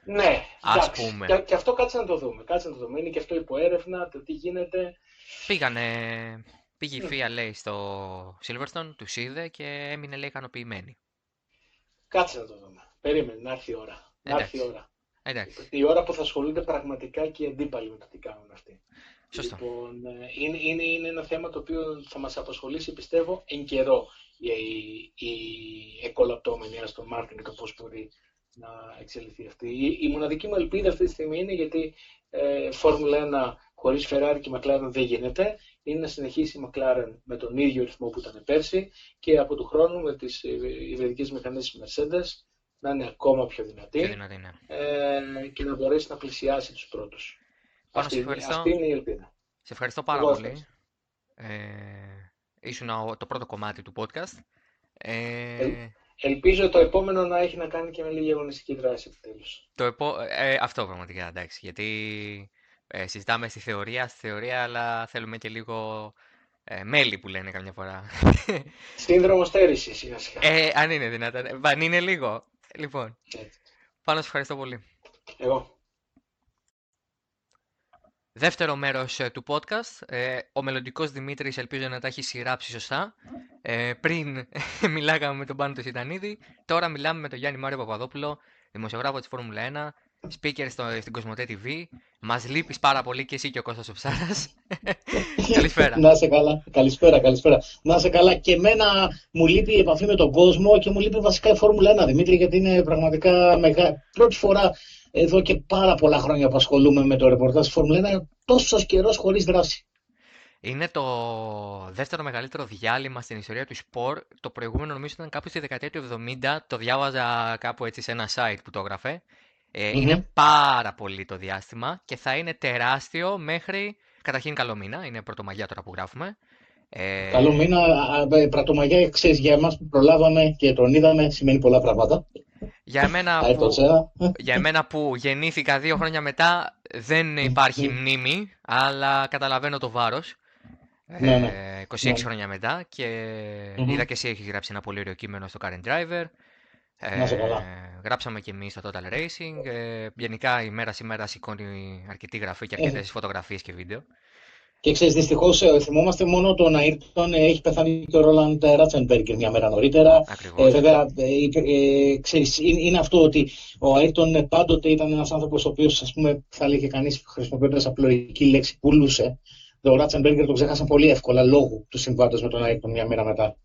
Ναι, Ας εντάξει. πούμε. Και, και αυτό κάτσε να το δούμε. Κάτσε να το δούμε. Είναι και αυτό υπό έρευνα, το τι γίνεται. Πήγανε, πήγε η Ναι. Φία λέει στο Silverstone, τους είδε και έμεινε λέει ικανοποιημένη. Κάτσε να το δούμε. Περίμενε, να έρθει η ώρα. Να έρθει η Εντάξει. ώρα. Εντάξει, Η ώρα που θα ασχολούνται πραγματικά και οι αντίπαλοι με το τι κάνουν αυτοί. σωστό. Λοιπόν, ε, είναι, είναι, είναι ένα θέμα το οποίο θα μας απασχολήσει, πιστεύω, εν καιρό η, η, η εκολαπτώμενη Aston Martin και το πώς μπορεί να εξελιχθεί αυτή. Η, η μοναδική μου ελπίδα αυτή τη στιγμή είναι γιατί ε, Φόρμουλα 1 χωρίς Ferrari και McLaren δεν γίνεται, είναι να συνεχίσει η McLaren με τον ίδιο ρυθμό που ήταν πέρσι και από του χρόνου με τις ε, υβριδικές μηχανές της Mercedes να είναι ακόμα πιο δυνατή Πιο δυνατή, ναι. ε, και να μπορέσει να πλησιάσει τους πρώτους. Πάνω, Αυτή, σε ευχαριστώ. αυτή είναι η ελπίδα. Σε ευχαριστώ πάρα Εγώ πολύ. ευχαριστώ. Ε, ήσουν ο- το πρώτο κομμάτι του podcast. Ε, Ε, Ελπίζω το επόμενο να έχει να κάνει και με λίγη αγωνιστική δράση επιτέλους. το επό... ε, αυτό πραγματικά, εντάξει, γιατί ε, συζητάμε στη θεωρία, στη θεωρία, αλλά θέλουμε και λίγο ε, μέλη που λένε καμιά φορά. Σύνδρομο στέρησης, σιγά σιγά. ε, αν είναι δυνατόν. Ε, Αν είναι λίγο. Λοιπόν, Έτσι. πάνω σε ευχαριστώ πολύ. Εγώ. Δεύτερο μέρος ε, του podcast. Ε, ο μελλοντικός Δημήτρης ελπίζω να τα έχει σειράψει σωστά. Ε, πριν μιλάγαμε με τον Πάνο του Σιτανίδη, τώρα μιλάμε με τον Γιάννη Μάριο Παπαδόπουλο, δημοσιογράφο της Φόρμουλα 1, speaker στο, στην Κοσμοτέ TV. Μας λείπεις πάρα πολύ και εσύ και ο Κώστας ο Ψάρας. καλησπέρα. Να σε καλά. Καλησπέρα, καλησπέρα. Να σε καλά. Και εμένα μου λείπει η επαφή με τον κόσμο και μου λείπει βασικά η Φόρμουλα 1, Δημήτρη, γιατί είναι πραγματικά μεγάλη. Πρώτη φορά εδώ και πάρα πολλά χρόνια που ασχολούμαι με το ρεπορτάζ Φόρμουλα 1, τόσος καιρός χωρίς δράση. Είναι το δεύτερο μεγαλύτερο διάλειμμα στην ιστορία του σπορ. Το προηγούμενο νομίζω ήταν κάπου στη δεκαετία του 70. Το διάβαζα κάπου έτσι σε ένα site που το έγραφε. Ε, Είναι πάρα πολύ το διάστημα και θα είναι τεράστιο μέχρι. Καταρχήν καλό μήνα, είναι πρωτομαγιά τώρα που γράφουμε. Ε... Καλό μήνα. Ε, πρωτομαγιά, ξέρεις για εμάς που προλάβαμε και τον είδαμε, σημαίνει πολλά πράγματα. Για εμένα, που, για εμένα που γεννήθηκα δύο χρόνια μετά δεν υπάρχει μνήμη, αλλά καταλαβαίνω το βάρος. Ναι, ναι. 26 ε, ναι. χρόνια μετά και είδα και εσύ έχεις γράψει ένα πολύ ωραίο κείμενο στο Current Driver. Ε, γράψαμε και εμείς στο Total Racing. Ε, γενικά η μέρα σήμερα σηκώνει αρκετή γραφή και αρκετές ε. φωτογραφίες και βίντεο. Και ξέρεις, δυστυχώς ε, θυμόμαστε μόνο τον Αίρτον, έχει πεθάνει και ο Ρόλαντ Ράτσενμπεργκ μια μέρα νωρίτερα. Ε, βέβαια, ε, ξέρεις, είναι, αυτό ότι ο Αίρτον πάντοτε ήταν ένας άνθρωπος ο οποίος, ας πούμε, θα έλεγε κανείς χρησιμοποιώντας απλοϊκή λέξη, πουλούσε. Το Ράτσενμπεργκ το ξέχασαν πολύ εύκολα λόγω του συμβάντος με τον Αίρτον μια μέρα μετά.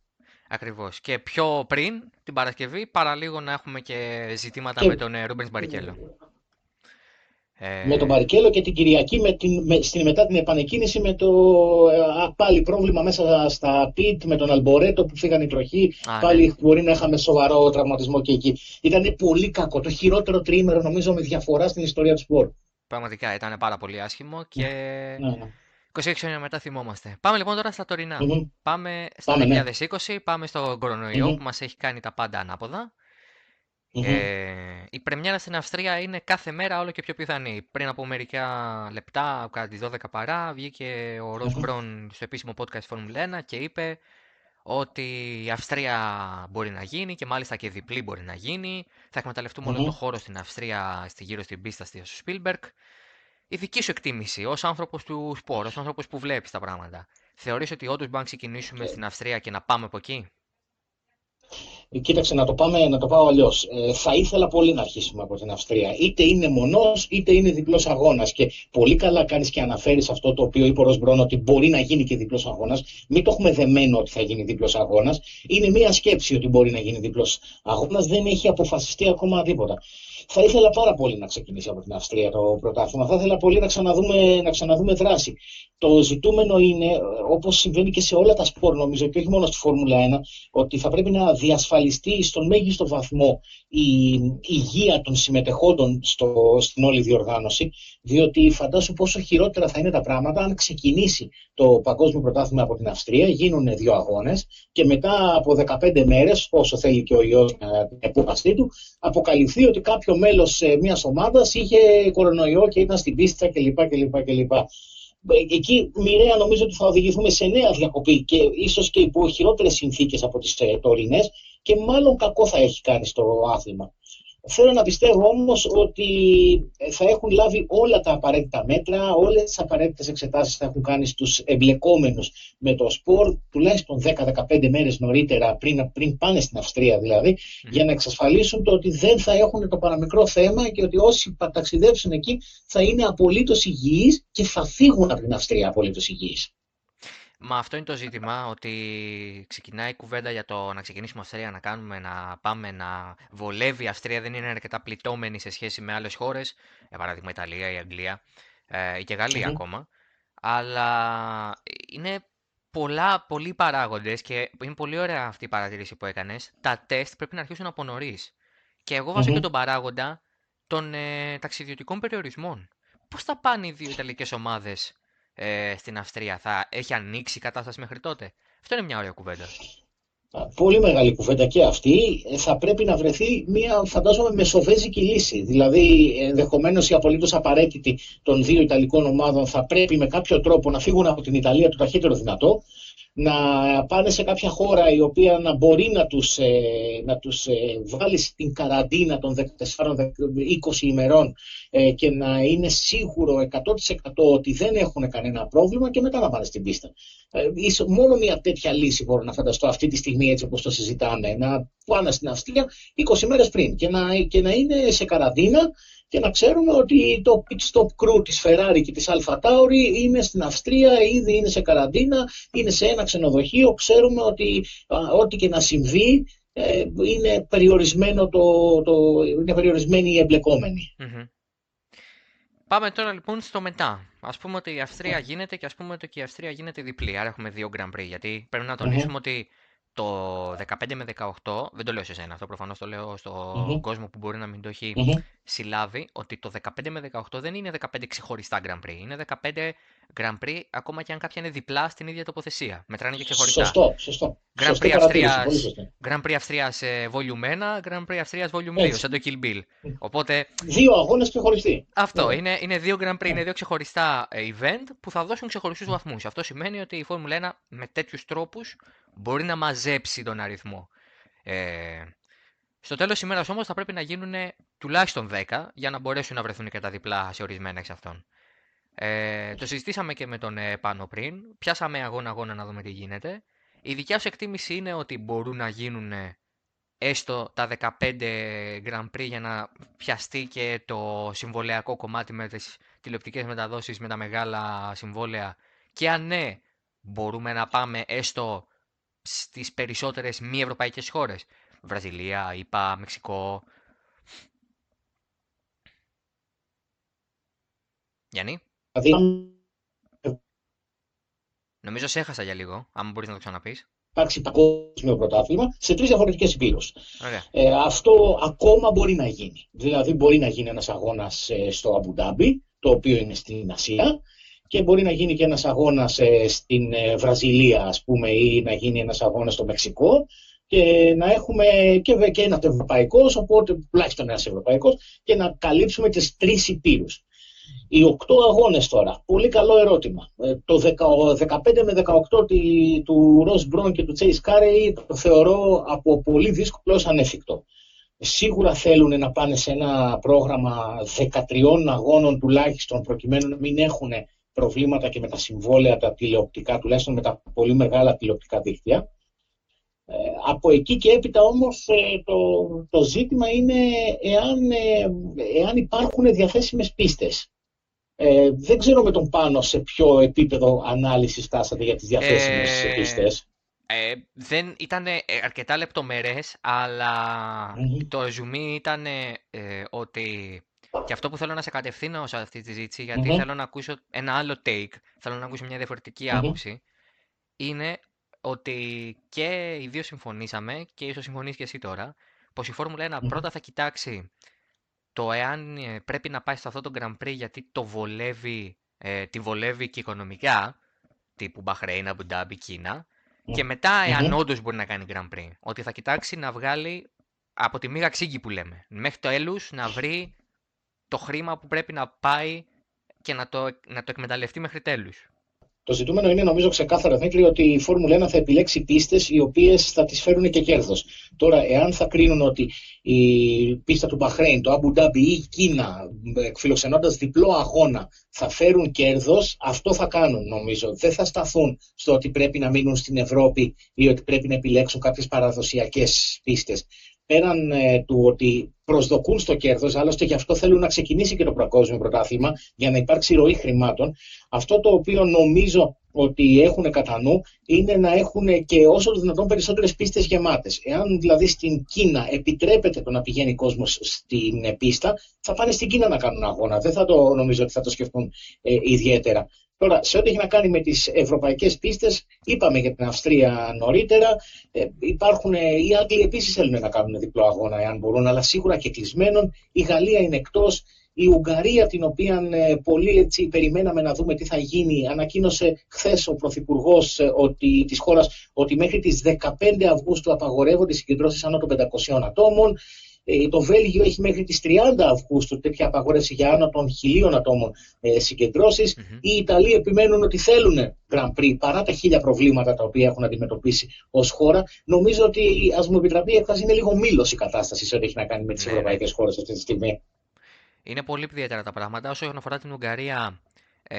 Ακριβώς. Και πιο πριν την Παρασκευή, παραλίγο να έχουμε και ζητήματα με τον Ρούμπενς Μπαρικέλο. Ε... Με τον Μπαρικέλο και την Κυριακή με την, με, στην, μετά την επανεκκίνηση με το α, πάλι πρόβλημα μέσα στα πιτ με τον Αλμπορέτο που φύγανε οι τροχοί. Α, πάλι ναι. μπορεί να είχαμε σοβαρό τραυματισμό και εκεί. Ήταν πολύ κακό. Το χειρότερο τρίμερο νομίζω με διαφορά στην ιστορία του σπορ. Πραγματικά ήταν πάρα πολύ άσχημο και. Ναι, ναι. 26 χρόνια μετά θυμόμαστε. Πάμε λοιπόν τώρα στα τωρινά. Mm-hmm. Πάμε στο 2020, ναι. πάμε στο κορονοϊό mm-hmm. που μας έχει κάνει τα πάντα ανάποδα. Mm-hmm. Ε, η πρεμιέρα στην Αυστρία είναι κάθε μέρα όλο και πιο πιθανή. Πριν από μερικά λεπτά, κατά τις 12 παρά, βγήκε ο Ροζ Μπρον στο επίσημο podcast Formula 1 και είπε ότι η Αυστρία μπορεί να γίνει και μάλιστα και διπλή μπορεί να γίνει. Θα εκμεταλλευτούμε όλο το χώρο στην Αυστρία, στη γύρω στην πίστα στο Spielberg η δική σου εκτίμηση ως άνθρωπος του σπόρου, ως άνθρωπος που βλέπεις τα πράγματα. Θεωρείς ότι όντως μπορούμε να ξεκινήσουμε στην Αυστρία και να πάμε από εκεί; Ε, κοίταξε, να το, πάμε, να το πάω αλλιώς. Ε, θα ήθελα πολύ να αρχίσουμε από την Αυστρία. Είτε είναι μονός, είτε είναι διπλός αγώνας. Και πολύ καλά κάνεις και αναφέρεις αυτό το οποίο είπε ο Ροσμπρόν, ότι μπορεί να γίνει και διπλός αγώνας. Μην το έχουμε δεμένο ότι θα γίνει διπλός αγώνας. Είναι μία σκέψη ότι μπορεί να γίνει διπλός αγώνας. Δεν έχει αποφασιστεί ακόμα τίποτα. Θα ήθελα πάρα πολύ να ξεκινήσει από την Αυστρία το πρωτάθλημα. Θα ήθελα πολύ να ξαναδούμε, να ξαναδούμε δράση. Το ζητούμενο είναι, όπως συμβαίνει και σε όλα τα σπορ, νομίζω, και όχι μόνο στη Φόρμουλα 1, ότι θα πρέπει να διασφαλιστεί στον μέγιστο βαθμό η υγεία των συμμετεχόντων στο, στην όλη διοργάνωση, διότι φαντάσου πόσο χειρότερα θα είναι τα πράγματα αν ξεκινήσει το Παγκόσμιο Πρωτάθλημα από την Αυστρία, γίνουν δύο αγώνες και μετά από 15 μέρες, όσο θέλει και ο ιό την επούχαστή του, αποκαλυφθεί ότι κάποιο μέλος μιας ομάδας είχε κορονοϊό και ήταν στην πίστα κλπ. κλπ, κλπ. Εκεί μοιραία νομίζω ότι θα οδηγηθούμε σε νέα διακοπή και ίσως και υπό χειρότερες συνθήκες από τις ε, τωρινές και μάλλον κακό θα έχει κάνει στο άθλημα. Θέλω να πιστεύω όμως ότι θα έχουν λάβει όλα τα απαραίτητα μέτρα, όλες τις απαραίτητες εξετάσεις θα έχουν κάνει στους εμπλεκόμενους με το σπορ, τουλάχιστον 10-15 μέρες νωρίτερα, πριν, πριν πάνε στην Αυστρία δηλαδή, για να εξασφαλίσουν το ότι δεν θα έχουν το παραμικρό θέμα και ότι όσοι ταξιδέψουν εκεί θα είναι απολύτως υγιείς και θα φύγουν από την Αυστρία απολύτως υγιείς. Μα αυτό είναι το ζήτημα, ότι ξεκινάει η κουβέντα για το να ξεκινήσουμε Αυστρία, να κάνουμε, να πάμε, να βολεύει. Η Αυστρία δεν είναι αρκετά πληττόμενη σε σχέση με άλλες χώρες, για παράδειγμα Ιταλία, η Αγγλία ε, και Γαλλία ακόμα. Αλλά είναι πολλά, πολλοί παράγοντες και είναι πολύ ωραία αυτή η παρατήρηση που έκανες. Τα τεστ πρέπει να αρχίσουν από νωρίς. Και εγώ βάζω και τον παράγοντα των ε, ταξιδιωτικών περιορισμών. Πώς θα πάνε οι δύο Ιταλικές ομάδες ε, στην Αυστρία. Θα έχει ανοίξει η κατάσταση μέχρι τότε; Αυτό είναι μια ωραία κουβέντα. Πολύ μεγάλη κουβέντα και αυτή. Ε, θα πρέπει να βρεθεί μια, φαντάζομαι, μεσοβέζικη λύση. Δηλαδή, ενδεχομένως η απολύτως απαραίτητη των δύο Ιταλικών ομάδων θα πρέπει με κάποιο τρόπο να φύγουν από την Ιταλία το ταχύτερο δυνατό να πάνε σε κάποια χώρα η οποία να μπορεί να τους, ε, να τους ε, βάλει στην καραντίνα των 14-20 ημερών ε, και να είναι σίγουρο 100% ότι δεν έχουν κανένα πρόβλημα και μετά να πάνε στην πίστα. μόνο μια τέτοια λύση μπορώ να φανταστώ αυτή τη στιγμή έτσι όπως το συζητάμε. Να πάνε στην Αυστρία 20 μέρες πριν και να, και να είναι σε καραντίνα και να ξέρουμε ότι το pit stop crew της Ferrari και της Alfa Tauri είναι στην Αυστρία, ήδη είναι σε καραντίνα, είναι σε ένα ξενοδοχείο, ξέρουμε ότι ό,τι και να συμβεί ε, είναι, περιορισμένο το, το, είναι περιορισμένοι οι εμπλεκομενοι Πάμε τώρα λοιπόν στο μετά. Α πούμε ότι η Αυστρία γίνεται και ας πούμε ότι και η Αυστρία γίνεται διπλή. Άρα έχουμε δύο Grand Prix. Γιατί πρέπει να τονισουμε ότι το 15 με 18, δεν το λέω σε εσένα αυτό, προφανώς το λέω στον κόσμο που μπορεί να μην το έχει συλλάβει, ότι το 15 με 18 δεν είναι 15 ξεχωριστά Grand Prix, είναι 15 Grand Prix ακόμα και αν κάποια είναι διπλά στην ίδια τοποθεσία. Μετράνε και ξεχωριστά. Σωστό, σωστό. Grand Prix Αυστρίας, Grand Prix Αυστρίας ε, Volume 1, Grand Prix Αυστρίας Volume 2, σαν το Kill Bill. Οπότε... Δύο αγώνες ξεχωριστοί. Αυτό, ναι. είναι, είναι δύο Grand Prix, είναι δύο ξεχωριστά ε, event που θα δώσουν ξεχωριστούς βαθμούς. Αυτό σημαίνει ότι η Φόρμουλα 1 με τέτοιους τρόπους μπορεί να μαζέψει τον αριθμό. Ε, στο τέλος της ημέρας όμως θα πρέπει να γίνουν τουλάχιστον 10 για να μπορέσουν να βρεθούν και τα διπλά σε ορισμένα εξ αυτών. Ε, το συζητήσαμε και με τον ε, πάνω πριν, πιάσαμε αγώνα-αγώνα να δούμε τι γίνεται. Η δικιά σου εκτίμηση είναι ότι μπορούν να γίνουν έστω τα 15 Grand Prix για να πιαστεί και το συμβολιακό κομμάτι με τις τηλεοπτικές μεταδόσεις με τα μεγάλα συμβόλαια; Και αν ναι, μπορούμε να πάμε έστω στις περισσότερες μη ευρωπαϊκές χώρες; Βραζιλία, ΙΠΑ, Μεξικό. Γιάννη; Νομίζω σε έχασα για λίγο, αν μπορείς να το ξαναπείς. Υπάρξει παγκόσμιο πρωτάθλημα σε τρεις διαφορετικές υπήρου. Ε, αυτό ακόμα μπορεί να γίνει. Δηλαδή, μπορεί να γίνει ένας αγώνας ε, στο Αμπουντάμπι, το οποίο είναι στην Ασία, και μπορεί να γίνει και ένας αγώνας ε, στην ε, Βραζιλία ας πούμε ή να γίνει ένας αγώνας στο Μεξικό και να έχουμε και, και ένα ευρωπαϊκό, οπότε τουλάχιστον ένας ευρωπαϊκός και να καλύψουμε τις τρεις υπήρους. Οι οκτώ αγώνες τώρα, πολύ καλό ερώτημα. Ε, το 15 με 18 του Ροζ Μπρόν και του Chase Κάρεϊ το θεωρώ από πολύ δύσκολο ως ανέφικτο. Σίγουρα θέλουν να πάνε σε ένα πρόγραμμα 13 αγώνων τουλάχιστον προκειμένου να μην έχουν προβλήματα και με τα συμβόλαια τα τηλεοπτικά, τουλάχιστον με τα πολύ μεγάλα τηλεοπτικά δίκτυα. Ε, από εκεί και έπειτα όμως ε, το, το ζήτημα είναι εάν, ε, εάν υπάρχουν διαθέσιμες πίστες. Ε, δεν ξέρω με τον πάνω σε ποιο επίπεδο ανάλυσης φτάσατε για τις διαθέσιμες ε, πίστες. Ε, δεν ήταν αρκετά λεπτομερές, το ζουμί ήταν ότι και αυτό που θέλω να σε κατευθύνω σε αυτή τη συζήτηση, γιατί θέλω να ακούσω ένα άλλο take, θέλω να ακούσω μια διαφορετική άποψη, είναι ότι και οι δύο συμφωνήσαμε, και ίσως συμφωνείς και εσύ τώρα, πως η Φόρμουλα 1 πρώτα θα κοιτάξει το εάν ε, πρέπει να πάει σε αυτό το Grand Prix γιατί το βολεύει, ε, τη βολεύει και οικονομικά, τύπου Μπαχρέιν, Αμπουντάμπι, Κίνα, και μετά εάν όντως μπορεί να κάνει Grand Prix. Ότι θα κοιτάξει να βγάλει από τη μοίρα ξύγκη που λέμε. Μέχρι το έλους να βρει το χρήμα που πρέπει να πάει και να το, να το εκμεταλλευτεί μέχρι τέλους. Το ζητούμενο είναι νομίζω ξεκάθαρα Δημήτρη ότι η Φόρμουλα 1 θα επιλέξει πίστες οι οποίες θα τις φέρουν και κέρδος. Τώρα, εάν θα κρίνουν ότι η πίστα του Μπαχρέιν, το Abu Dhabi ή η Κίνα, φιλοξενώντας διπλό αγώνα, θα φέρουν κέρδος, αυτό θα κάνουν νομίζω. Δεν θα σταθούν στο ότι πρέπει να μείνουν στην Ευρώπη ή ότι πρέπει να επιλέξουν κάποιες παραδοσιακές πίστες πέραν ε, του ότι προσδοκούν στο κέρδος, άλλωστε γι' αυτό θέλουν να ξεκινήσει και το παγκόσμιο πρωτάθλημα για να υπάρξει ροή χρημάτων. Αυτό το οποίο νομίζω ότι έχουν κατά νου είναι να έχουν και όσο το δυνατόν περισσότερες πίστες γεμάτες. Εάν δηλαδή στην Κίνα επιτρέπεται το να πηγαίνει κόσμος στην πίστα, θα πάνε στην Κίνα να κάνουν αγώνα. Δεν θα το νομίζω ότι θα το σκεφτούν ε, ιδιαίτερα. Τώρα, σε ό,τι έχει να κάνει με τις ευρωπαϊκές πίστες, είπαμε για την Αυστρία νωρίτερα, ε, υπάρχουν, ε, οι Άγγλοι επίσης θέλουν να κάνουν διπλό αγώνα, εάν μπορούν, αλλά σίγουρα και κλεισμένων. Η Γαλλία είναι εκτός, η Ουγγαρία, την οποία ε, πολύ έτσι, περιμέναμε να δούμε τι θα γίνει, ανακοίνωσε χθες ο Πρωθυπουργός ε, ότι, της χώρας ότι μέχρι τις 15 Αυγούστου απαγορεύονται οι συγκεντρώσεις άνω των 500 ατόμων. Ε, το Βέλγιο έχει μέχρι τις 30 Αυγούστου τέτοια απαγόρευση για άνω των χιλίων ατόμων ε, συγκεντρώσεις. Mm-hmm. Οι Ιταλοί επιμένουν ότι θέλουν Grand Prix παρά τα χίλια προβλήματα τα οποία έχουν αντιμετωπίσει ως χώρα. Νομίζω ότι, ας μου επιτραπεί, έκφραση είναι λίγο μήλος η κατάσταση σε ό,τι έχει να κάνει με τις ναι. ευρωπαϊκές χώρες αυτή τη στιγμή. Είναι πολύ ιδιαίτερα τα πράγματα. Όσο αφορά την Ουγγαρία, ε,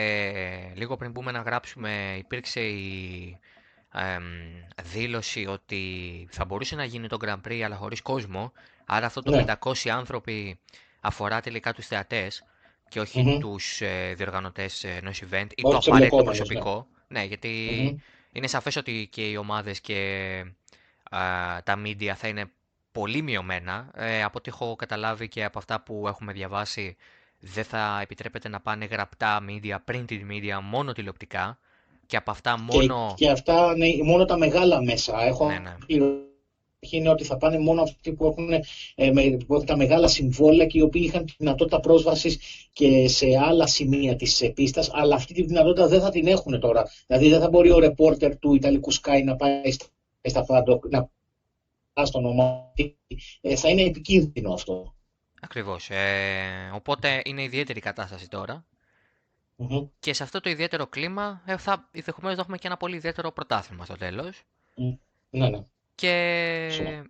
λίγο πριν μπούμε να γράψουμε, υπήρξε η ε, δήλωση ότι θα μπορούσε να γίνει το Grand Prix αλλά χωρίς κόσμο Άρα αυτό το ναι. 500 άνθρωποι αφορά τελικά τους θεατές και όχι Μμμ. τους ε, διοργανωτές ενός event ή Όχι το τους απαραίτητο εμπλεκόμενους, προσωπικό. Ναι, γιατί Μμμ. είναι σαφές ότι και οι ομάδες και α, τα media θα είναι πολύ μειωμένα. Ε, από ό,τι έχω καταλάβει και από αυτά που έχουμε διαβάσει, δεν θα επιτρέπεται να πάνε γραπτά media, printed media, μόνο τηλεοπτικά. Και από αυτά μόνο... Και, και αυτά ναι, μόνο τα μεγάλα μέσα. Έχω Ναι, ναι. πληροφορία είναι ότι θα πάνε μόνο αυτοί που έχουν, ε, με- που έχουν τα μεγάλα συμβόλαια και οι οποίοι είχαν τη δυνατότητα πρόσβασης και σε άλλα σημεία της πίστας, αλλά αυτή τη δυνατότητα δεν θα την έχουν τώρα. Δηλαδή δεν θα μπορεί ο ρεπόρτερ του Ιταλικού Sky να πάει στα- στα paddock, να πάει στον ομάδι. Ε, θα είναι επικίνδυνο αυτό. Ακριβώς. Ε, οπότε είναι ιδιαίτερη η κατάσταση τώρα. Μμμ. Και σε αυτό το ιδιαίτερο κλίμα ε, θα ενδεχομένως να έχουμε και ένα πολύ ιδιαίτερο πρωτάθλημα στο τέλος. Ναι, ναι. Και Σωστά.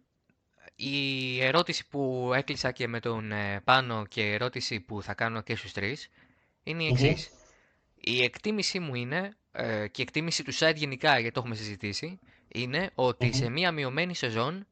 η ερώτηση που έκλεισα και με τον ε, Πάνο και η ερώτηση που θα κάνω και στους τρεις είναι η Μμμ. εξής. Η εκτίμησή μου είναι, ε, και η εκτίμηση του site γενικά, γιατί το έχουμε συζητήσει, είναι ότι Μμμ. σε μία μειωμένη σεζόν,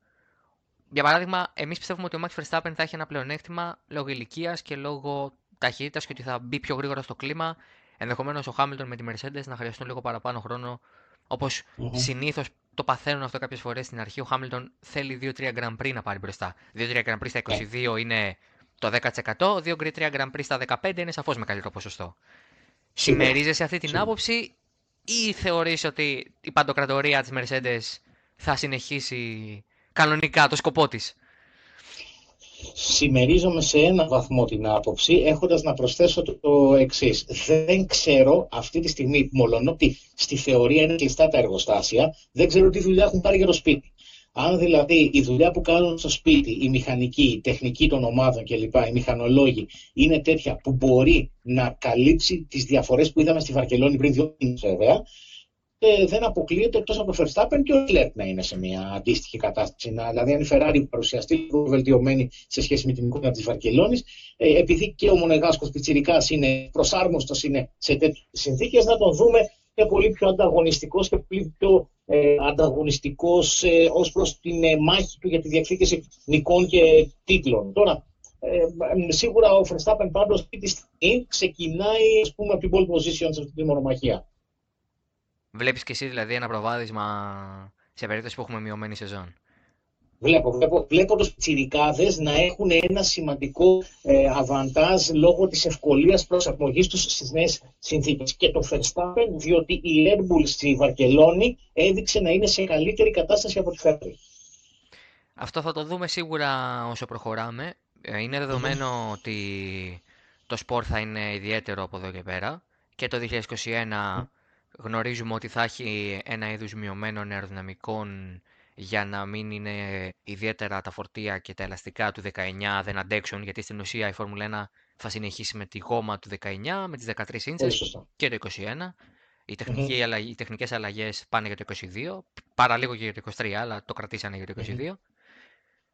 για παράδειγμα, εμείς πιστεύουμε ότι ο Max Verstappen θα έχει ένα πλεονέκτημα λόγω ηλικίας και λόγω ταχύτητας και ότι θα μπει πιο γρήγορα στο κλίμα. Ενδεχομένως ο Hamilton με τη Mercedes να χρειαστούν λίγο παραπάνω χρόνο, όπως Μμμ. συνήθως το παθαίνουν αυτό κάποιες φορές στην αρχή. Ο Hamilton θέλει 2-3 Grand Prix να πάρει μπροστά. 2-3 Grand Prix στα Ναι. 22 είναι το 10%, 2-3 Grand Prix στα 15 είναι σαφώς μεγαλύτερο ποσοστό. Σίγουρα. Συμμερίζεσαι αυτή την Σίγουρα. άποψη ή θεωρείς ότι η παντοκρατορία της Mercedes θα συνεχίσει κανονικά το σκοπό της; Συμμερίζομαι σε ένα βαθμό την άποψη, έχοντας να προσθέσω το, το εξής. Δεν ξέρω αυτή τη στιγμή, μολονότι στη θεωρία είναι κλειστά τα εργοστάσια, δεν ξέρω τι δουλειά έχουν πάρει για το σπίτι. Αν δηλαδή η δουλειά που κάνουν στο σπίτι, η μηχανική, η τεχνική των ομάδων κλπ., οι μηχανολόγοι, είναι τέτοια που μπορεί να καλύψει τις διαφορές που είδαμε στη Βαρκελόνη πριν δύο μήνες βέβαια, ε, δεν αποκλείεται εκτός από το Verstappen και ο Leclerc να είναι σε μια αντίστοιχη κατάσταση. Να, δηλαδή, αν η Ferrari παρουσιαστεί λίγο βελτιωμένη σε σχέση με την εικόνα της Βαρκελόνης, ε, επειδή και ο Μονεγάσκος Πιτσυρικά είναι προσάρμοστος είναι σε τέτοιες συνθήκες, να τον δούμε και πολύ πιο ανταγωνιστικός και πολύ πιο ε, ανταγωνιστικός ε, ως προς την ε, μάχη του για τη διεκδίκηση νικών και τίτλων. Τώρα, ε, ε, σίγουρα ο Verstappen πάντως αυτή τη στιγμή ξεκινάει ας πούμε, από την pole position σε αυτή τη μονομαχία. Βλέπεις και εσύ δηλαδή ένα προβάδισμα σε περίπτωση που έχουμε μειωμένη σεζόν. Βλέπω, βλέπω βλέποντας τσιρικάδες να έχουν ένα σημαντικό ε, αβαντάζ λόγω της ευκολίας προσαρμογής τους στις νέες συνθήκες. Και το Verstappen, διότι η Red Bull στη Βαρκελόνη έδειξε να είναι σε καλύτερη κατάσταση από τη Ferrari. Αυτό θα το δούμε σίγουρα όσο προχωράμε. Ε, Είναι δεδομένο ότι το σπορ θα είναι ιδιαίτερο από εδώ και πέρα και το 2021 γνωρίζουμε ότι θα έχει ένα είδους μειωμένων αεροδυναμικών για να μην είναι ιδιαίτερα τα φορτία και τα ελαστικά του 19 δεν αντέξουν γιατί στην ουσία η Φόρμουλα 1 θα συνεχίσει με τη γόμα του 19 με τις 13 Πολύ ίντσες σωστά. και το 21. Οι, τεχνικοί αλλαγ- οι τεχνικές αλλαγές πάνε για το 22, παρά λίγο και για το 23, αλλά το κρατήσανε για το 22.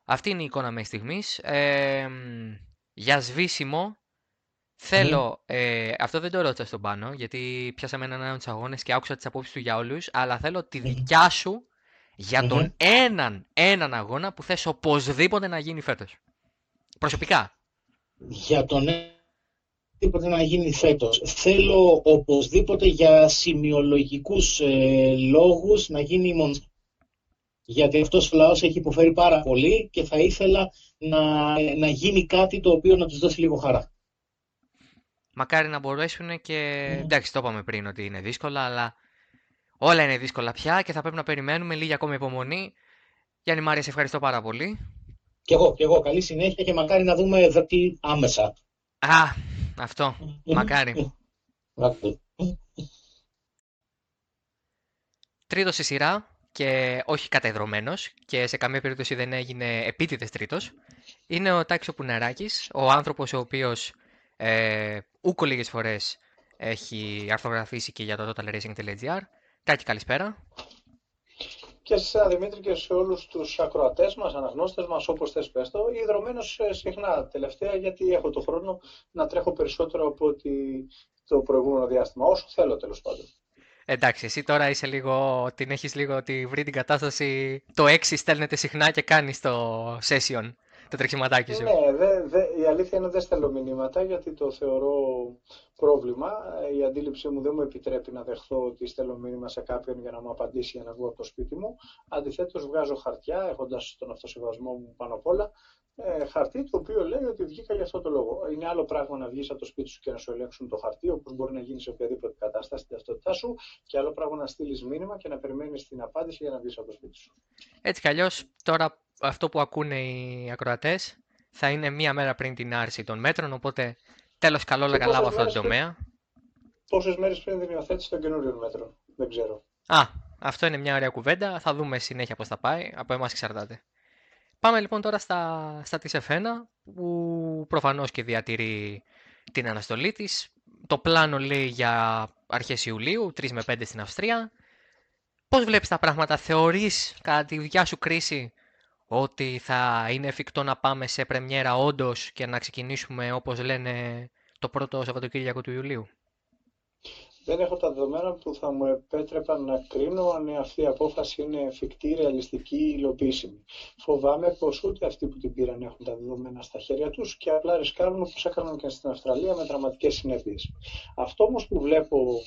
Αυτή είναι η εικόνα μέχρι στιγμής. Ε, μ, για σβήσιμο, θέλω, ε, αυτό δεν το ρώτησα στον πάνω, γιατί πιάσαμε έναν έναν τους αγώνες και άκουσα τις απόψεις του για όλους, αλλά θέλω τη Μμμ. δικιά σου για Μμμ. τον έναν, έναν αγώνα που θες οπωσδήποτε να γίνει φέτος. Προσωπικά. Για τον τίποτε να γίνει φέτος. Θέλω οπωσδήποτε για σημειολογικούς ε, λόγους να γίνει η Μονζά. Γιατί αυτός ο λαός έχει υποφέρει πάρα πολύ και θα ήθελα να, να γίνει κάτι το οποίο να τους δώσει λίγο χαρά. Μακάρι να μπορέσουν και. Μμμ. Εντάξει, το είπαμε πριν ότι είναι δύσκολα, αλλά όλα είναι δύσκολα πια και θα πρέπει να περιμένουμε λίγη ακόμα υπομονή. Γιάννη Μάρια, σε ευχαριστώ πάρα πολύ. Και εγώ, και εγώ. Καλή συνέχεια και μακάρι να δούμε δερτή άμεσα. Α, αυτό. Μακάρι. Μακάρι. Τρίτος στη σειρά και όχι κατεδρωμένος και σε καμία περίπτωση δεν έγινε επίτηδες τρίτος. Είναι ο Τάξο Πουνεράκης, ο άνθρωπος ο οποίος ε, ούκο λίγες φορές έχει αρθογραφήσει και για το totalracing.gr. Τάκη, καλησπέρα. Και σε εσένα, Δημήτρη, και σε όλους τους ακροατές μας, αναγνώστες μας, όπως θες πες το, ιδρωμένος ε, συχνά τελευταία, γιατί έχω το χρόνο να τρέχω περισσότερο από ότι το προηγούμενο διάστημα, όσο θέλω τέλος πάντων. Εντάξει, εσύ τώρα είσαι λίγο, την έχεις λίγο ότι βρει την κατάσταση, το 6 στέλνετε συχνά και κάνεις το session. Το τρεξιματάκι σου. Ναι, δε, δε, η αλήθεια είναι δεν στέλνω μηνύματα γιατί το θεωρώ πρόβλημα. Η αντίληψή μου δεν μου επιτρέπει να δεχθώ ότι στέλνω μήνυμα σε κάποιον για να μου απαντήσει για να βγω από το σπίτι μου. Αντιθέτως, βγάζω χαρτιά, έχοντας τον αυτοσεβασμό μου πάνω απ' όλα, ε, χαρτί το οποίο λέει ότι βγήκα για αυτό το λόγο. Είναι άλλο πράγμα να βγεις από το σπίτι σου και να σου ελέγξουν το χαρτί, όπως μπορεί να γίνει σε οποιαδήποτε κατάσταση την ταυτότητά σου, και άλλο πράγμα να στείλεις μήνυμα και να περιμένεις την απάντηση για να βγεις από το σπίτι σου. Έτσι κι αλλιώς, τώρα αυτό που ακούνε οι ακροατές θα είναι μία μέρα πριν την άρση των μέτρων, οπότε τέλος καλό όλα καλά από αυτό το τομέα. Πόσες μέρες πριν την υιοθέτηση των καινούριων μέτρων, δεν ξέρω. Α, αυτό είναι μια ωραία κουβέντα. Θα δούμε συνέχεια πώς θα πάει. Από εμάς εξαρτάται. Πάμε λοιπόν τώρα στα, στα της F1, που προφανώς και διατηρεί την αναστολή της. Το πλάνο λέει για αρχές Ιουλίου, 3 με 5 στην Αυστρία. Πώς βλέπεις τα πράγματα, θεωρείς κατά τη δικιά σου κρίση ότι θα είναι εφικτό να πάμε σε πρεμιέρα όντως και να ξεκινήσουμε όπως λένε το πρώτο Σαββατοκύριακο του Ιουλίου; Δεν έχω τα δεδομένα που θα μου επέτρεπαν να κρίνω αν αυτή η απόφαση είναι εφικτή, ρεαλιστική ή υλοποιήσιμη. Φοβάμαι πως ούτε αυτοί που την πήραν έχουν τα δεδομένα στα χέρια τους και απλά ρισκάρουν όπως έκαναν και στην Αυστραλία με δραματικέ συνέπειες. Αυτό όμως που βλέπω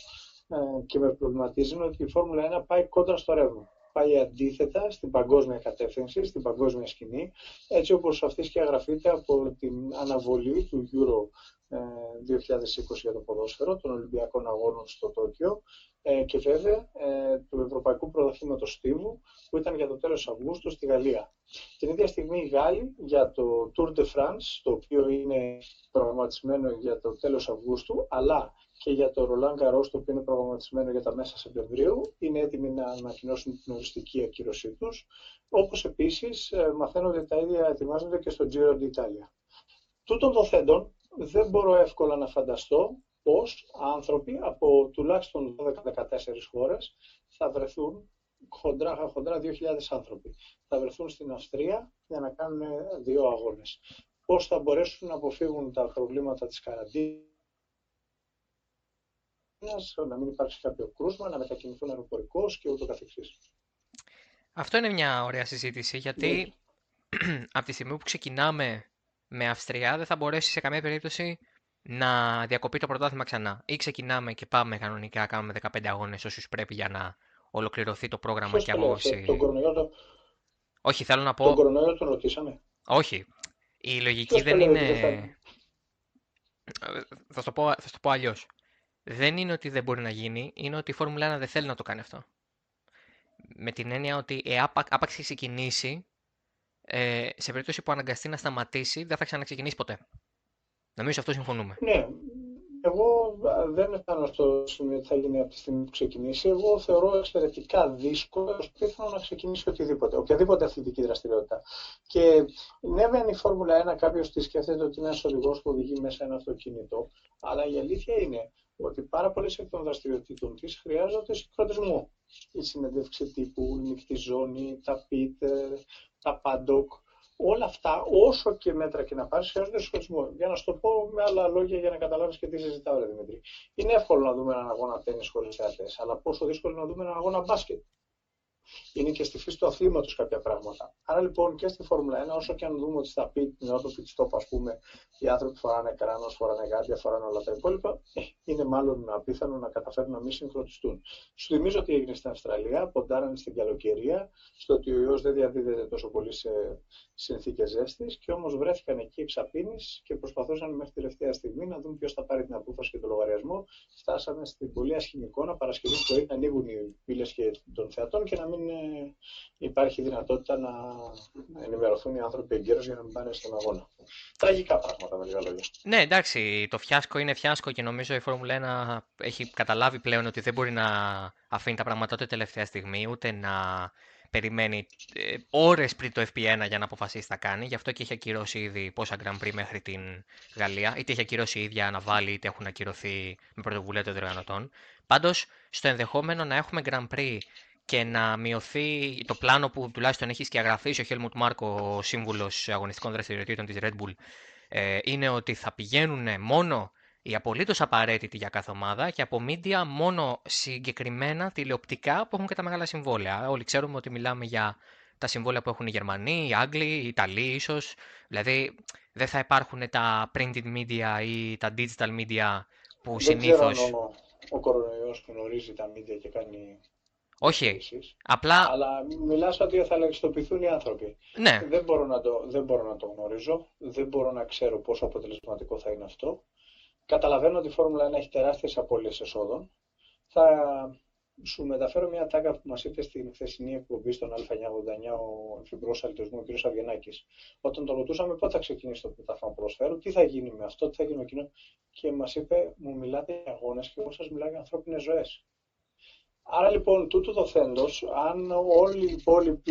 ε, και με προβληματίζει είναι ότι η Φόρμουλα 1 πάει κόντρα στο ρεύμα πάει αντίθετα στην παγκόσμια κατεύθυνση, στην παγκόσμια σκηνή, έτσι όπως αυτή σκιαγραφείται από την αναβολή του Euro 2020 ε, για το ποδόσφαιρο, των Ολυμπιακών Αγώνων στο Τόκιο ε, και βέβαια ε, του Ευρωπαϊκού Πρωταθλήματος Στίβου που ήταν για το τέλος Αυγούστου στη Γαλλία. Την ίδια στιγμή οι Γάλλοι για το Tour de France, το οποίο είναι προγραμματισμένο για το τέλος Αυγούστου, αλλά και για το Roland Garros, το οποίο είναι προγραμματισμένο για τα μέσα Σεπτεμβρίου, είναι έτοιμοι να ανακοινώσουν την οριστική ακύρωσή τους, όπως επίσης μαθαίνω ότι τα ίδια ετοιμάζονται και στο Giro d'Italia. Τούτων των θέντων, δεν μπορώ εύκολα να φανταστώ πώς άνθρωποι από τουλάχιστον 12-14 χώρες θα βρεθούν χοντρά, χοντρά 2.000 άνθρωποι. Θα βρεθούν στην Αυστρία για να κάνουν δύο αγώνες. Πώς θα μπορέσουν να αποφύγουν τα προβλήματα της καραντίνας, να μην υπάρξει κάποιο κρούσμα, να μετακινηθούν αεροπορικώς και ούτω καθεξής. Αυτό είναι μια ωραία συζήτηση, γιατί ναι. από τη στιγμή που ξεκινάμε με Αυστρία δεν θα μπορέσει σε καμία περίπτωση να διακοπεί το πρωτάθλημα ξανά. Ή ξεκινάμε και πάμε κανονικά, κάνουμε 15 αγώνες όσους πρέπει για να ολοκληρωθεί το πρόγραμμα Ποιος και απόψη. Τον κορονοϊό Όχι, θέλω να πω. Τον κορονοϊό τον ρωτήσαμε. Όχι. Η λογική δεν είναι. Θα το πω, θα το πω αλλιώς. Δεν είναι ότι δεν μπορεί να γίνει, είναι ότι η Φόρμουλα 1 δεν θέλει να το κάνει αυτό. Με την έννοια ότι ε, άπαξ ξεκινήσει, ε, σε περίπτωση που αναγκαστεί να σταματήσει, δεν θα ξαναξεκινήσει ποτέ. Νομίζω αυτό συμφωνούμε. Ναι. Εγώ δεν αισθάνομαι στο σημείο ότι θα γίνει από τη στιγμή που ξεκινήσει. Εγώ θεωρώ εξαιρετικά δύσκολο πιθανό να ξεκινήσει οτιδήποτε, οποιαδήποτε αθλητική δραστηριότητα. Και ναι, δεν η Φόρμουλα 1 κάποιος τη σκέφτεται ότι είναι ένας οδηγός που οδηγεί μέσα ένα αυτοκίνητο, αλλά η αλήθεια είναι ότι πάρα πολλές εκ των δραστηριοτήτων της χρειάζονται συγχρονισμό. Η συνέντευξη τύπου, η νυχτή ζώνη, τα πιτ, τα παντόκ, όλα αυτά, όσο και μέτρα και να πάρεις, χρειάζονται συγχρονισμό. Για να σου το πω με άλλα λόγια, για να καταλάβεις και τι συζητάω, ρε Δημήτρη. Είναι εύκολο να δούμε έναν αγώνα τέννη χωρίς θεατές, αλλά πόσο δύσκολο είναι να δούμε έναν αγώνα μπάσκετ είναι και στη φύση του αθλήματος κάποια πράγματα. Άρα λοιπόν και στη Φόρμουλα 1, όσο και αν δούμε ότι στα πιτ, την ώρα του pit stop, ας πούμε, οι άνθρωποι φοράνε κράνος, φοράνε γάντια, φοράνε όλα τα υπόλοιπα, ε, είναι μάλλον απίθανο να καταφέρουν να μην συγχρονιστούν. Σου θυμίζω ότι έγινε στην Αυστραλία, ποντάρανε στην καλοκαιρία, στο ότι ο ιός δεν διαδίδεται τόσο πολύ σε συνθήκες ζέστης και όμως βρέθηκαν εκεί εξαπίνει και προσπαθούσαν μέχρι τελευταία στιγμή να δουν ποιος θα πάρει την απόφαση και τον λογαριασμό. Φτάσαμε στην πολύ άσχημη εικόνα Παρασκευή πρωί να ανοίγουν οι πύλες των θεατών και να μην ε, υπάρχει δυνατότητα να ενημερωθούν οι άνθρωποι εγκαίρως για να μην πάνε στον αγώνα. Τραγικά πράγματα με λίγα λόγια. Ναι, εντάξει, το φιάσκο είναι φιάσκο και νομίζω η Φόρμουλα 1 έχει καταλάβει πλέον ότι δεν μπορεί να αφήνει τα πράγματα ούτε τελευταία στιγμή, ούτε να περιμένει ε, ώρες πριν το FP1 για να αποφασίσει τι θα κάνει. Γι' αυτό και έχει ακυρώσει ήδη πόσα Grand Prix μέχρι την Γαλλία. Είτε έχει ακυρώσει η ίδια να βάλει, είτε έχουν ακυρωθεί με πρωτοβουλία των διοργανωτών. Πάντως, στο ενδεχόμενο να έχουμε Grand Prix και να μειωθεί το πλάνο που τουλάχιστον έχει σκιαγραφίσει ο Χέλμουτ Μάρκο, ο σύμβουλος αγωνιστικών δραστηριοτήτων της Red Bull, ε, είναι ότι θα πηγαίνουν μόνο οι απολύτως απαραίτητοι για κάθε ομάδα και από media μόνο συγκεκριμένα τηλεοπτικά που έχουν και τα μεγάλα συμβόλαια. Όλοι ξέρουμε ότι μιλάμε για τα συμβόλαια που έχουν οι Γερμανοί, οι Άγγλοι, οι Ιταλοί ίσως. Δηλαδή δεν θα υπάρχουν τα printed media ή τα digital media που συνήθω. Δεν ξέρω αν ο, ο κορονοϊός γνωρίζει τα media και κάνει όχι. Απλά... Αλλά μιλάς ότι θα ελεγχιστοποιηθούν οι άνθρωποι. Ναι. Δεν μπορώ, να το, δεν μπορώ να το γνωρίζω. Δεν μπορώ να ξέρω πόσο αποτελεσματικό θα είναι αυτό. Καταλαβαίνω ότι η Φόρμουλα 1 έχει τεράστιες απώλειες εσόδων. Θα σου μεταφέρω μια τάκα που μας είπε στην χθεσινή εκπομπή στον Α989 ο Υφυπουργό Αλυτισμού, ο κ. Αβγενάκη. Όταν τον ρωτούσαμε πότε θα ξεκινήσει το πρωτάθλημα ποδοσφαίρου, τι θα γίνει με αυτό, τι θα γίνει με εκείνο. Και μας είπε, μου μιλάτε για αγώνες και εγώ σας μιλάω για ανθρώπινες ζωές. Άρα λοιπόν, τούτου δοθέντος, αν όλη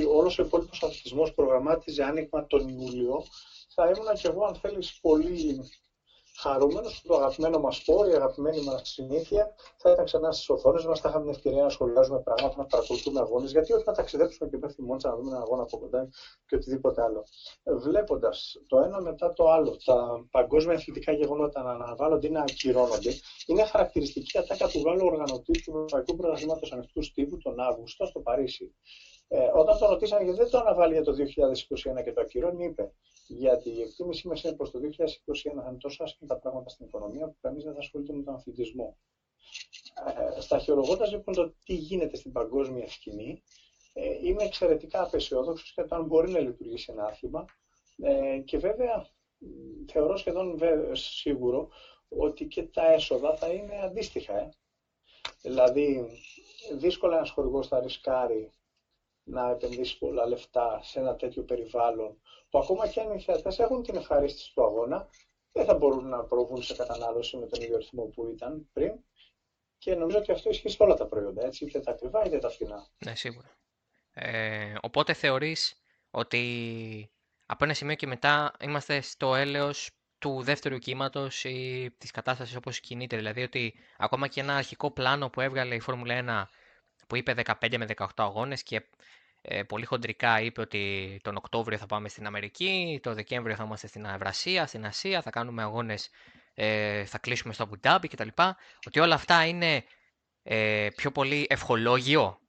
όλος ο υπόλοιπος αθλητισμός προγραμμάτιζε άνοιγμα τον Ιούλιο, θα ήμουν και εγώ, αν θέλεις, πολύ χαρούμενος που το αγαπημένο μας σπορ, η αγαπημένη μας συνήθεια θα ήταν ξανά στις οθόνες μας, θα είχαμε την ευκαιρία να σχολιάζουμε πράγματα, να παρακολουθούμε αγώνες, γιατί όχι να ταξιδέψουμε και πέφτει μόνο να δούμε ένα αγώνα από κοντά και οτιδήποτε άλλο. Βλέποντας το ένα μετά το άλλο, τα παγκόσμια αθλητικά γεγονότα να αναβάλλονται ή να ακυρώνονται, είναι χαρακτηριστική ατάκα του Γάλλου οργανωτή του Ευρωπαϊκού Πρωταθλήματος Ανοιχτού Τύπου τον Αύγουστο στο Παρίσι. Ε, όταν τον ρωτήσανε γιατί δεν το αναβάλει για το 2021 και το ακυρώνει, είπε γιατί η εκτίμησή μας είναι προ το 2021 θα είναι τόσο άσχημα τα πράγματα στην οικονομία που κανείς δεν θα ασχολείται με τον αθλητισμό. Ε, σταχυολογώντα λοιπόν το τι γίνεται στην παγκόσμια σκηνή, ε, είμαι εξαιρετικά απεσιόδοξος για το αν μπορεί να λειτουργήσει ένα άθλημα. Ε, και βέβαια θεωρώ σχεδόν σίγουρο ότι και τα έσοδα θα είναι αντίστοιχα. Ε. Δηλαδή, δύσκολα ένας χορηγός θα ρισκάρει να επενδύσει πολλά λεφτά σε ένα τέτοιο περιβάλλον που ακόμα και αν οι θεατές έχουν την ευχαρίστηση του αγώνα δεν θα μπορούν να προβούν σε κατανάλωση με τον ίδιο ρυθμό που ήταν πριν και νομίζω ότι αυτό ισχύει σε όλα τα προϊόντα, έτσι, είτε τα ακριβά είτε τα φθηνά. Ναι, σίγουρα. Ε, οπότε θεωρείς ότι από ένα σημείο και μετά είμαστε στο έλεος του δεύτερου κύματος ή της κατάστασης όπως κινείται. Δηλαδή ότι ακόμα και ένα αρχικό πλάνο που έβγαλε η Φόρμουλα 1 που είπε 15 με 18 αγώνες και ε, πολύ χοντρικά είπε ότι τον Οκτώβριο θα πάμε στην Αμερική, το Δεκέμβριο θα είμαστε στην Ευρασία, στην Ασία, θα κάνουμε αγώνες, ε, θα κλείσουμε στο Αμπουντάμπι κτλ. Ότι όλα αυτά είναι ε, πιο πολύ ευχολόγιο,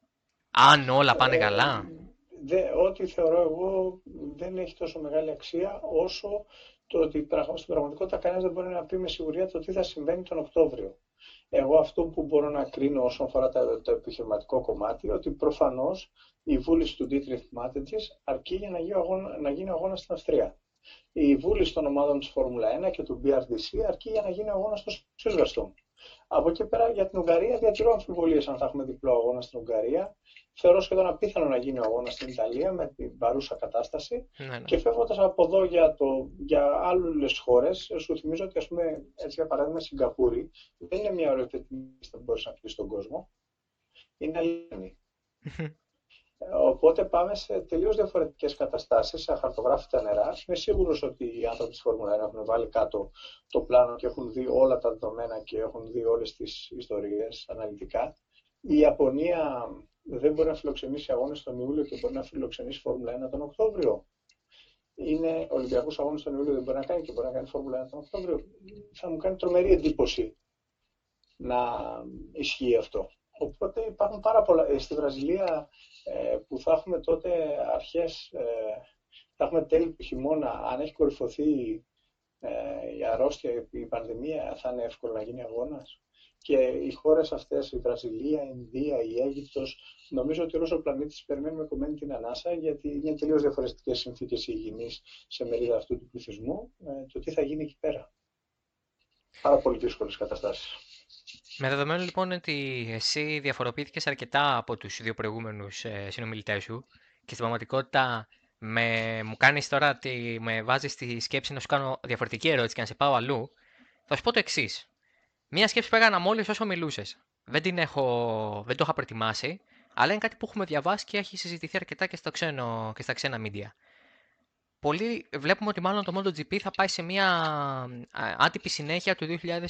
αν όλα πάνε καλά; Δε, ό,τι θεωρώ εγώ δεν έχει τόσο μεγάλη αξία όσο το ότι στην πραγματικότητα κανένας δεν μπορεί να πει με σιγουριά το τι θα συμβαίνει τον Οκτώβριο. Εγώ αυτό που μπορώ να κρίνω όσον αφορά το, επιχειρηματικό κομμάτι, ότι προφανώς η βούληση του Dietrich Matetis αρκεί για να γίνει, αγώνα, να γίνει αγώνα στην Αυστρία. Η βούληση των ομάδων της Φόρμουλα 1 και του BRDC αρκεί για να γίνει αγώνα στο Silverstone. Από εκεί πέρα για την Ουγγαρία διατηρώ αμφιβολίες αν θα έχουμε διπλό αγώνα στην Ουγγαρία. Θεωρώ σχεδόν απίθανο να γίνει ο αγώνας στην Ιταλία με την παρούσα κατάσταση. Ναι, ναι. Και φεύγοντας από εδώ για, το, για άλλες χώρες, σου θυμίζω ότι, ας πούμε, έτσι για παράδειγμα, η Σιγκαπούρη δεν είναι μια ωραία που μπορείς να πεις στον κόσμο. Είναι αλληλεγγύη. Οπότε πάμε σε τελείως διαφορετικές καταστάσεις, σε αχαρτογράφητα νερά. Είμαι σίγουρος ότι οι άνθρωποι της Φόρμουλα 1 έχουν βάλει κάτω το πλάνο και έχουν δει όλα τα δεδομένα και έχουν δει όλες τις ιστορίες αναλυτικά. Η Ιαπωνία δεν μπορεί να φιλοξενήσει αγώνες τον Ιούλιο και μπορεί να φιλοξενήσει Φόρμουλα 1 τον Οκτώβριο. Είναι Ολυμπιακού αγώνε τον Ιούλιο δεν μπορεί να κάνει και μπορεί να κάνει Φόρμουλα 1 τον Οκτώβριο. Θα μου κάνει τρομερή εντύπωση να ισχύει αυτό. Οπότε υπάρχουν πάρα πολλά. Ε, στη Βραζιλία ε, που θα έχουμε τότε αρχές, ε, θα έχουμε τέλη του χειμώνα, αν έχει κορυφωθεί η αρρώστια, η πανδημία, θα είναι εύκολο να γίνει αγώνας. Και οι χώρες αυτές, η Βραζιλία, η Ινδία, η Αίγυπτος, νομίζω ότι όλος ο πλανήτης περιμένουμε κομμένη την ανάσα, γιατί είναι τελείως διαφορετικές συνθήκες υγιεινής σε μερίδα αυτού του πληθυσμού, το τι θα γίνει εκεί πέρα. Πάρα πολύ δύσκολες καταστάσεις. Με δεδομένο λοιπόν ότι εσύ διαφοροποιήθηκες αρκετά από τους δύο προηγούμενους ε, συνομιλητές σου και στην πραγματικότητα με, μου κάνεις τώρα ότι με βάζεις στη σκέψη να σου κάνω διαφορετική ερώτηση και να σε πάω αλλού, θα σου πω το εξής. Μία σκέψη που έκανα μόλις όσο μιλούσες. Δεν, την έχω, δεν το είχα προετοιμάσει, αλλά είναι κάτι που έχουμε διαβάσει και έχει συζητηθεί αρκετά και, στο ξένο, και στα ξένα media πολλοί βλέπουμε ότι μάλλον το MotoGP θα πάει σε μια άτυπη συνέχεια του 2021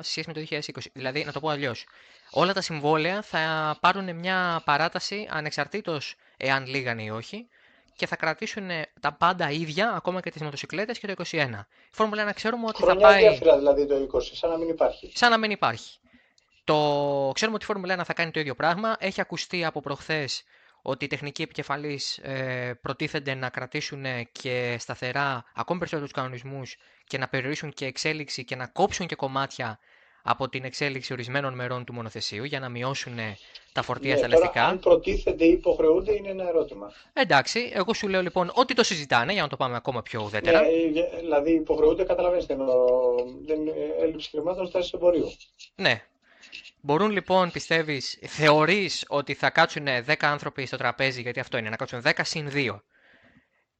σε σχέση με το 2020. Δηλαδή, να το πω αλλιώς. Όλα τα συμβόλαια θα πάρουν μια παράταση ανεξαρτήτως εάν λίγαν ή όχι και θα κρατήσουν τα πάντα ίδια, ακόμα και τις μοτοσυκλέτες και το 2021. Η Φόρμουλα 1 ξέρουμε ότι Χρονιά θα πάει... Χρονιά δηλαδή το 20, σαν να μην υπάρχει. Σαν να μην υπάρχει. Το... Ξέρουμε ότι η Φόρμουλα 1 θα κάνει το ίδιο πράγμα. Έχει ακουστεί από προχθές ότι οι τεχνικοί επικεφαλείς ε, προτίθενται να κρατήσουν και σταθερά ακόμη περισσότερους κανονισμούς και να περιορίσουν και εξέλιξη και να κόψουν και κομμάτια από την εξέλιξη ορισμένων μερών του μονοθεσίου για να μειώσουν τα φορτία ναι, στα λευτικά. Αν προτίθενται ή υποχρεούνται είναι ένα ερώτημα. Εντάξει, εγώ σου λέω λοιπόν ότι το συζητάνε για να το πάμε ακόμα πιο ουδέτερα. Ναι, δηλαδή υποχρεούνται, καταλαβαίνετε, δεν έλλειψη χρημάτων στάση εμπορίου. Ναι. Μπορούν λοιπόν, πιστεύεις, θεωρείς ότι θα κάτσουν 10 άνθρωποι στο τραπέζι, γιατί αυτό είναι, να κάτσουν 10 συν 2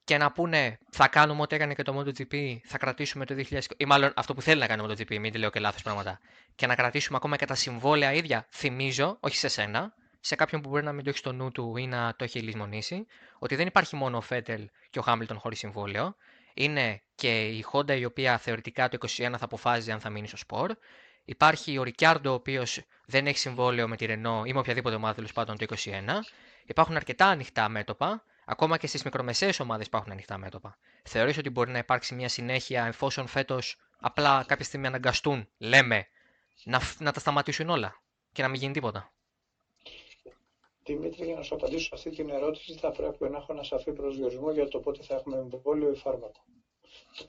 και να πούνε θα κάνουμε ό,τι έκανε και το MotoGP, θα κρατήσουμε το 2020, ή μάλλον αυτό που θέλει να κάνει το MotoGP, μην λέω και λάθος πράγματα, και να κρατήσουμε ακόμα και τα συμβόλαια ίδια, θυμίζω, όχι σε σένα, σε κάποιον που μπορεί να μην το έχει στο νου του ή να το έχει λησμονήσει, ότι δεν υπάρχει μόνο ο Φέτελ και ο Χάμιλτον χωρίς συμβόλαιο. Είναι και η Honda η οποία θεωρητικά το 2021 θα αποφάζει αν θα μείνει στο σπορ. Υπάρχει ο Ρικιάρντο ο οποίος δεν έχει συμβόλαιο με τη Renault ή με οποιαδήποτε ομάδα τέλος πάντων το 2021. Υπάρχουν αρκετά ανοιχτά μέτωπα Ακόμα και στις μικρομεσαίες ομάδες υπάρχουν ανοιχτά μέτωπα. Θεωρείς ότι μπορεί να υπάρξει μια συνέχεια εφόσον φέτος απλά κάποια στιγμή αναγκαστούν, λέμε, να, να τα σταματήσουν όλα και να μην γίνει τίποτα; Δημήτρη, για να σου απαντήσω σε αυτή την ερώτηση, θα πρέπει να έχω ένα σαφή προσδιορισμό για το πότε θα έχουμε εμβόλιο ή φάρμακο.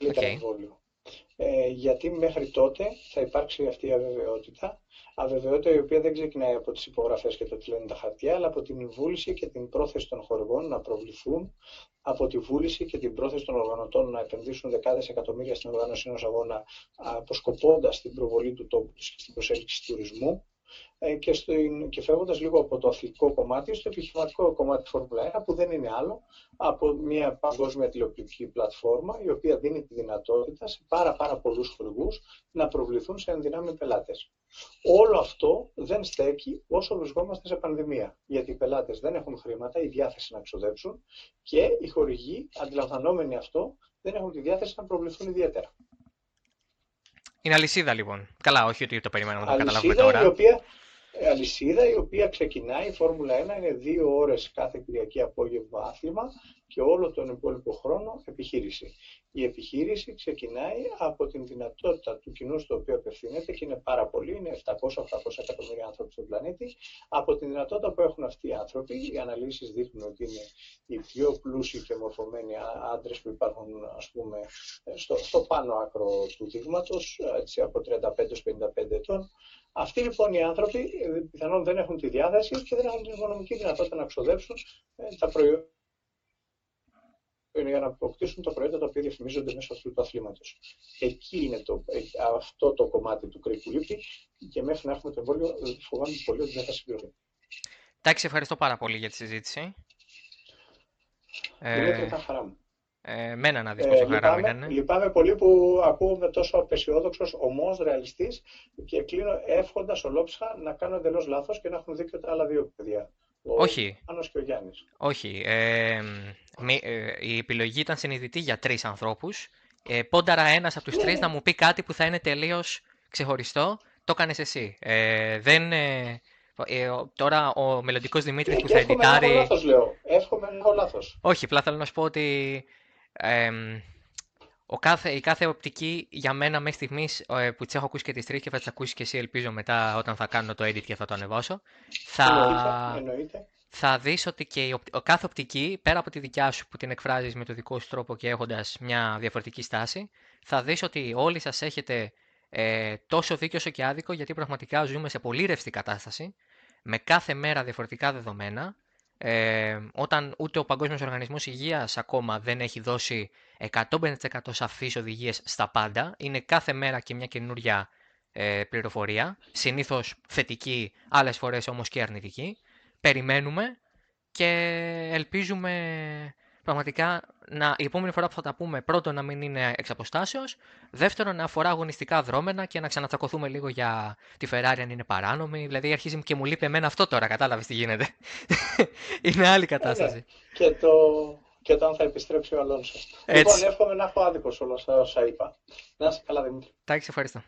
Okay. εμβόλιο. Ε, γιατί μέχρι τότε θα υπάρξει αυτή η αβεβαιότητα. Αβεβαιότητα η οποία δεν ξεκινάει από τις υπογραφές και το τι λένε τα χαρτιά, αλλά από την βούληση και την πρόθεση των χορηγών να προβληθούν, από τη βούληση και την πρόθεση των οργανωτών να επενδύσουν δεκάδες εκατομμύρια στην οργάνωση ενός αγώνα, αποσκοπώντας την προβολή του τόπου και στην προσέλκυση τουρισμού ε, και, και φεύγοντας λίγο από το αθλητικό κομμάτι στο επιχειρηματικό κομμάτι της Φόρμουλα 1, που δεν είναι άλλο από μια παγκόσμια τηλεοπτική πλατφόρμα, η οποία δίνει τη δυνατότητα σε πάρα, πάρα πολλούς χορηγούς να προβληθούν σε ενδυνάμει πελάτες. Όλο αυτό δεν στέκει όσο βρισκόμαστε σε πανδημία. Γιατί οι πελάτες δεν έχουν χρήματα ή διάθεση να ξοδέψουν και οι χορηγοί, αντιλαμβανόμενοι αυτό, δεν έχουν τη διάθεση να προβληθούν ιδιαίτερα. Είναι αλυσίδα λοιπόν. Καλά, όχι ότι το περιμένουμε να το καταλάβουμε τώρα. Η οποία, αλυσίδα η οποία ξεκινάει, η Φόρμουλα 1 είναι δύο ώρες κάθε Κυριακή απόγευμα άθλημα και όλο τον υπόλοιπο χρόνο επιχείρηση. Η επιχείρηση ξεκινάει από την δυνατότητα του κοινού στο οποίο απευθύνεται και είναι πάρα πολλοί, είναι 700-800 εκατομμύρια άνθρωποι στον πλανήτη, από την δυνατότητα που έχουν αυτοί οι άνθρωποι. Οι αναλύσεις δείχνουν ότι είναι οι πιο πλούσιοι και μορφωμένοι άντρες που υπάρχουν ας πούμε, στο, στο πάνω άκρο του δείγματος, από 35-55 ετών, αυτοί λοιπόν οι άνθρωποι ε, πιθανόν δεν έχουν τη διάθεση και δεν έχουν την οικονομική δυνατότητα να ξοδέψουν ε, τα προϊόντα για να αποκτήσουν τα προϊόντα τα οποία διαφημίζονται μέσω αυτού του αθλήματος. Εκεί είναι το, ε, αυτό το κομμάτι του κρίκου λείπει και μέχρι να έχουμε το εμβόλιο φοβάμαι πολύ ότι δεν θα συμπληρωθεί. Εντάξει, ευχαριστώ πάρα πολύ για τη συζήτηση. Είναι ε... χαρά μου. Ε, μένα να δεις ε, πόσο χαρά μου ήταν. Λυπάμαι πολύ που ακούγομαι τόσο απεσιόδοξος, ομό, ρεαλιστής και κλείνω εύχοντας ολόψυχα να κάνω εντελώς λάθος και να έχουν δίκιο τα άλλα δύο παιδιά. Ο Όχι. Άνος και ο Γιάννης. Όχι. Ε, η επιλογή ήταν συνειδητή για τρεις ανθρώπους. Ε, πόνταρα ένας από τους τρεις ναι. να μου πει κάτι που θα είναι τελείως ξεχωριστό. Το έκανες εσύ. Ε, δεν. Ε, ε, τώρα ο μελλοντικός Δημήτρης ε, που θα εντυτάρει. Εύχομαι να έχω λάθος, λέω. Εύχομαι να έχω λάθος. Όχι, απλά θέλω να σου πω ότι ο κάθε, η κάθε οπτική για μένα μέχρι στιγμής ε, που τις έχω ακούσει και τις τρεις και θα τις ακούσεις και εσύ, ελπίζω μετά όταν θα κάνω το edit και θα το ανεβάσω. Θα, εννοείται, θα δεις ότι και η, ο, κάθε οπτική, πέρα από τη δικιά σου που την εκφράζεις με το δικό σου τρόπο και έχοντας μια διαφορετική στάση, θα δεις ότι όλοι σας έχετε ε, τόσο δίκιο όσο και άδικο, γιατί πραγματικά ζούμε σε πολύ ρευστή κατάσταση, με κάθε μέρα διαφορετικά δεδομένα ε, όταν ούτε ο Παγκόσμιος Οργανισμός Υγείας ακόμα δεν έχει δώσει 150% σαφείς οδηγίες στα πάντα, είναι κάθε μέρα και μια καινούρια ε, πληροφορία, συνήθως θετική, άλλες φορές όμως και αρνητική. Περιμένουμε και ελπίζουμε πραγματικά να, η επόμενη φορά που θα τα πούμε, πρώτον να μην είναι εξ αποστάσεως, δεύτερον να αφορά αγωνιστικά δρόμενα και να ξανατσακωθούμε λίγο για τη Ferrari αν είναι παράνομη. Δηλαδή αρχίζει και μου λείπει εμένα αυτό τώρα, κατάλαβες τι γίνεται. είναι άλλη κατάσταση. Ναι, και, το, και το αν θα επιστρέψει ο Αλόνσος. Λοιπόν, εύχομαι να έχω άδικο όλα όσα είπα. Να είσαι καλά, Δημήτρη. Εντάξει, ευχαριστώ.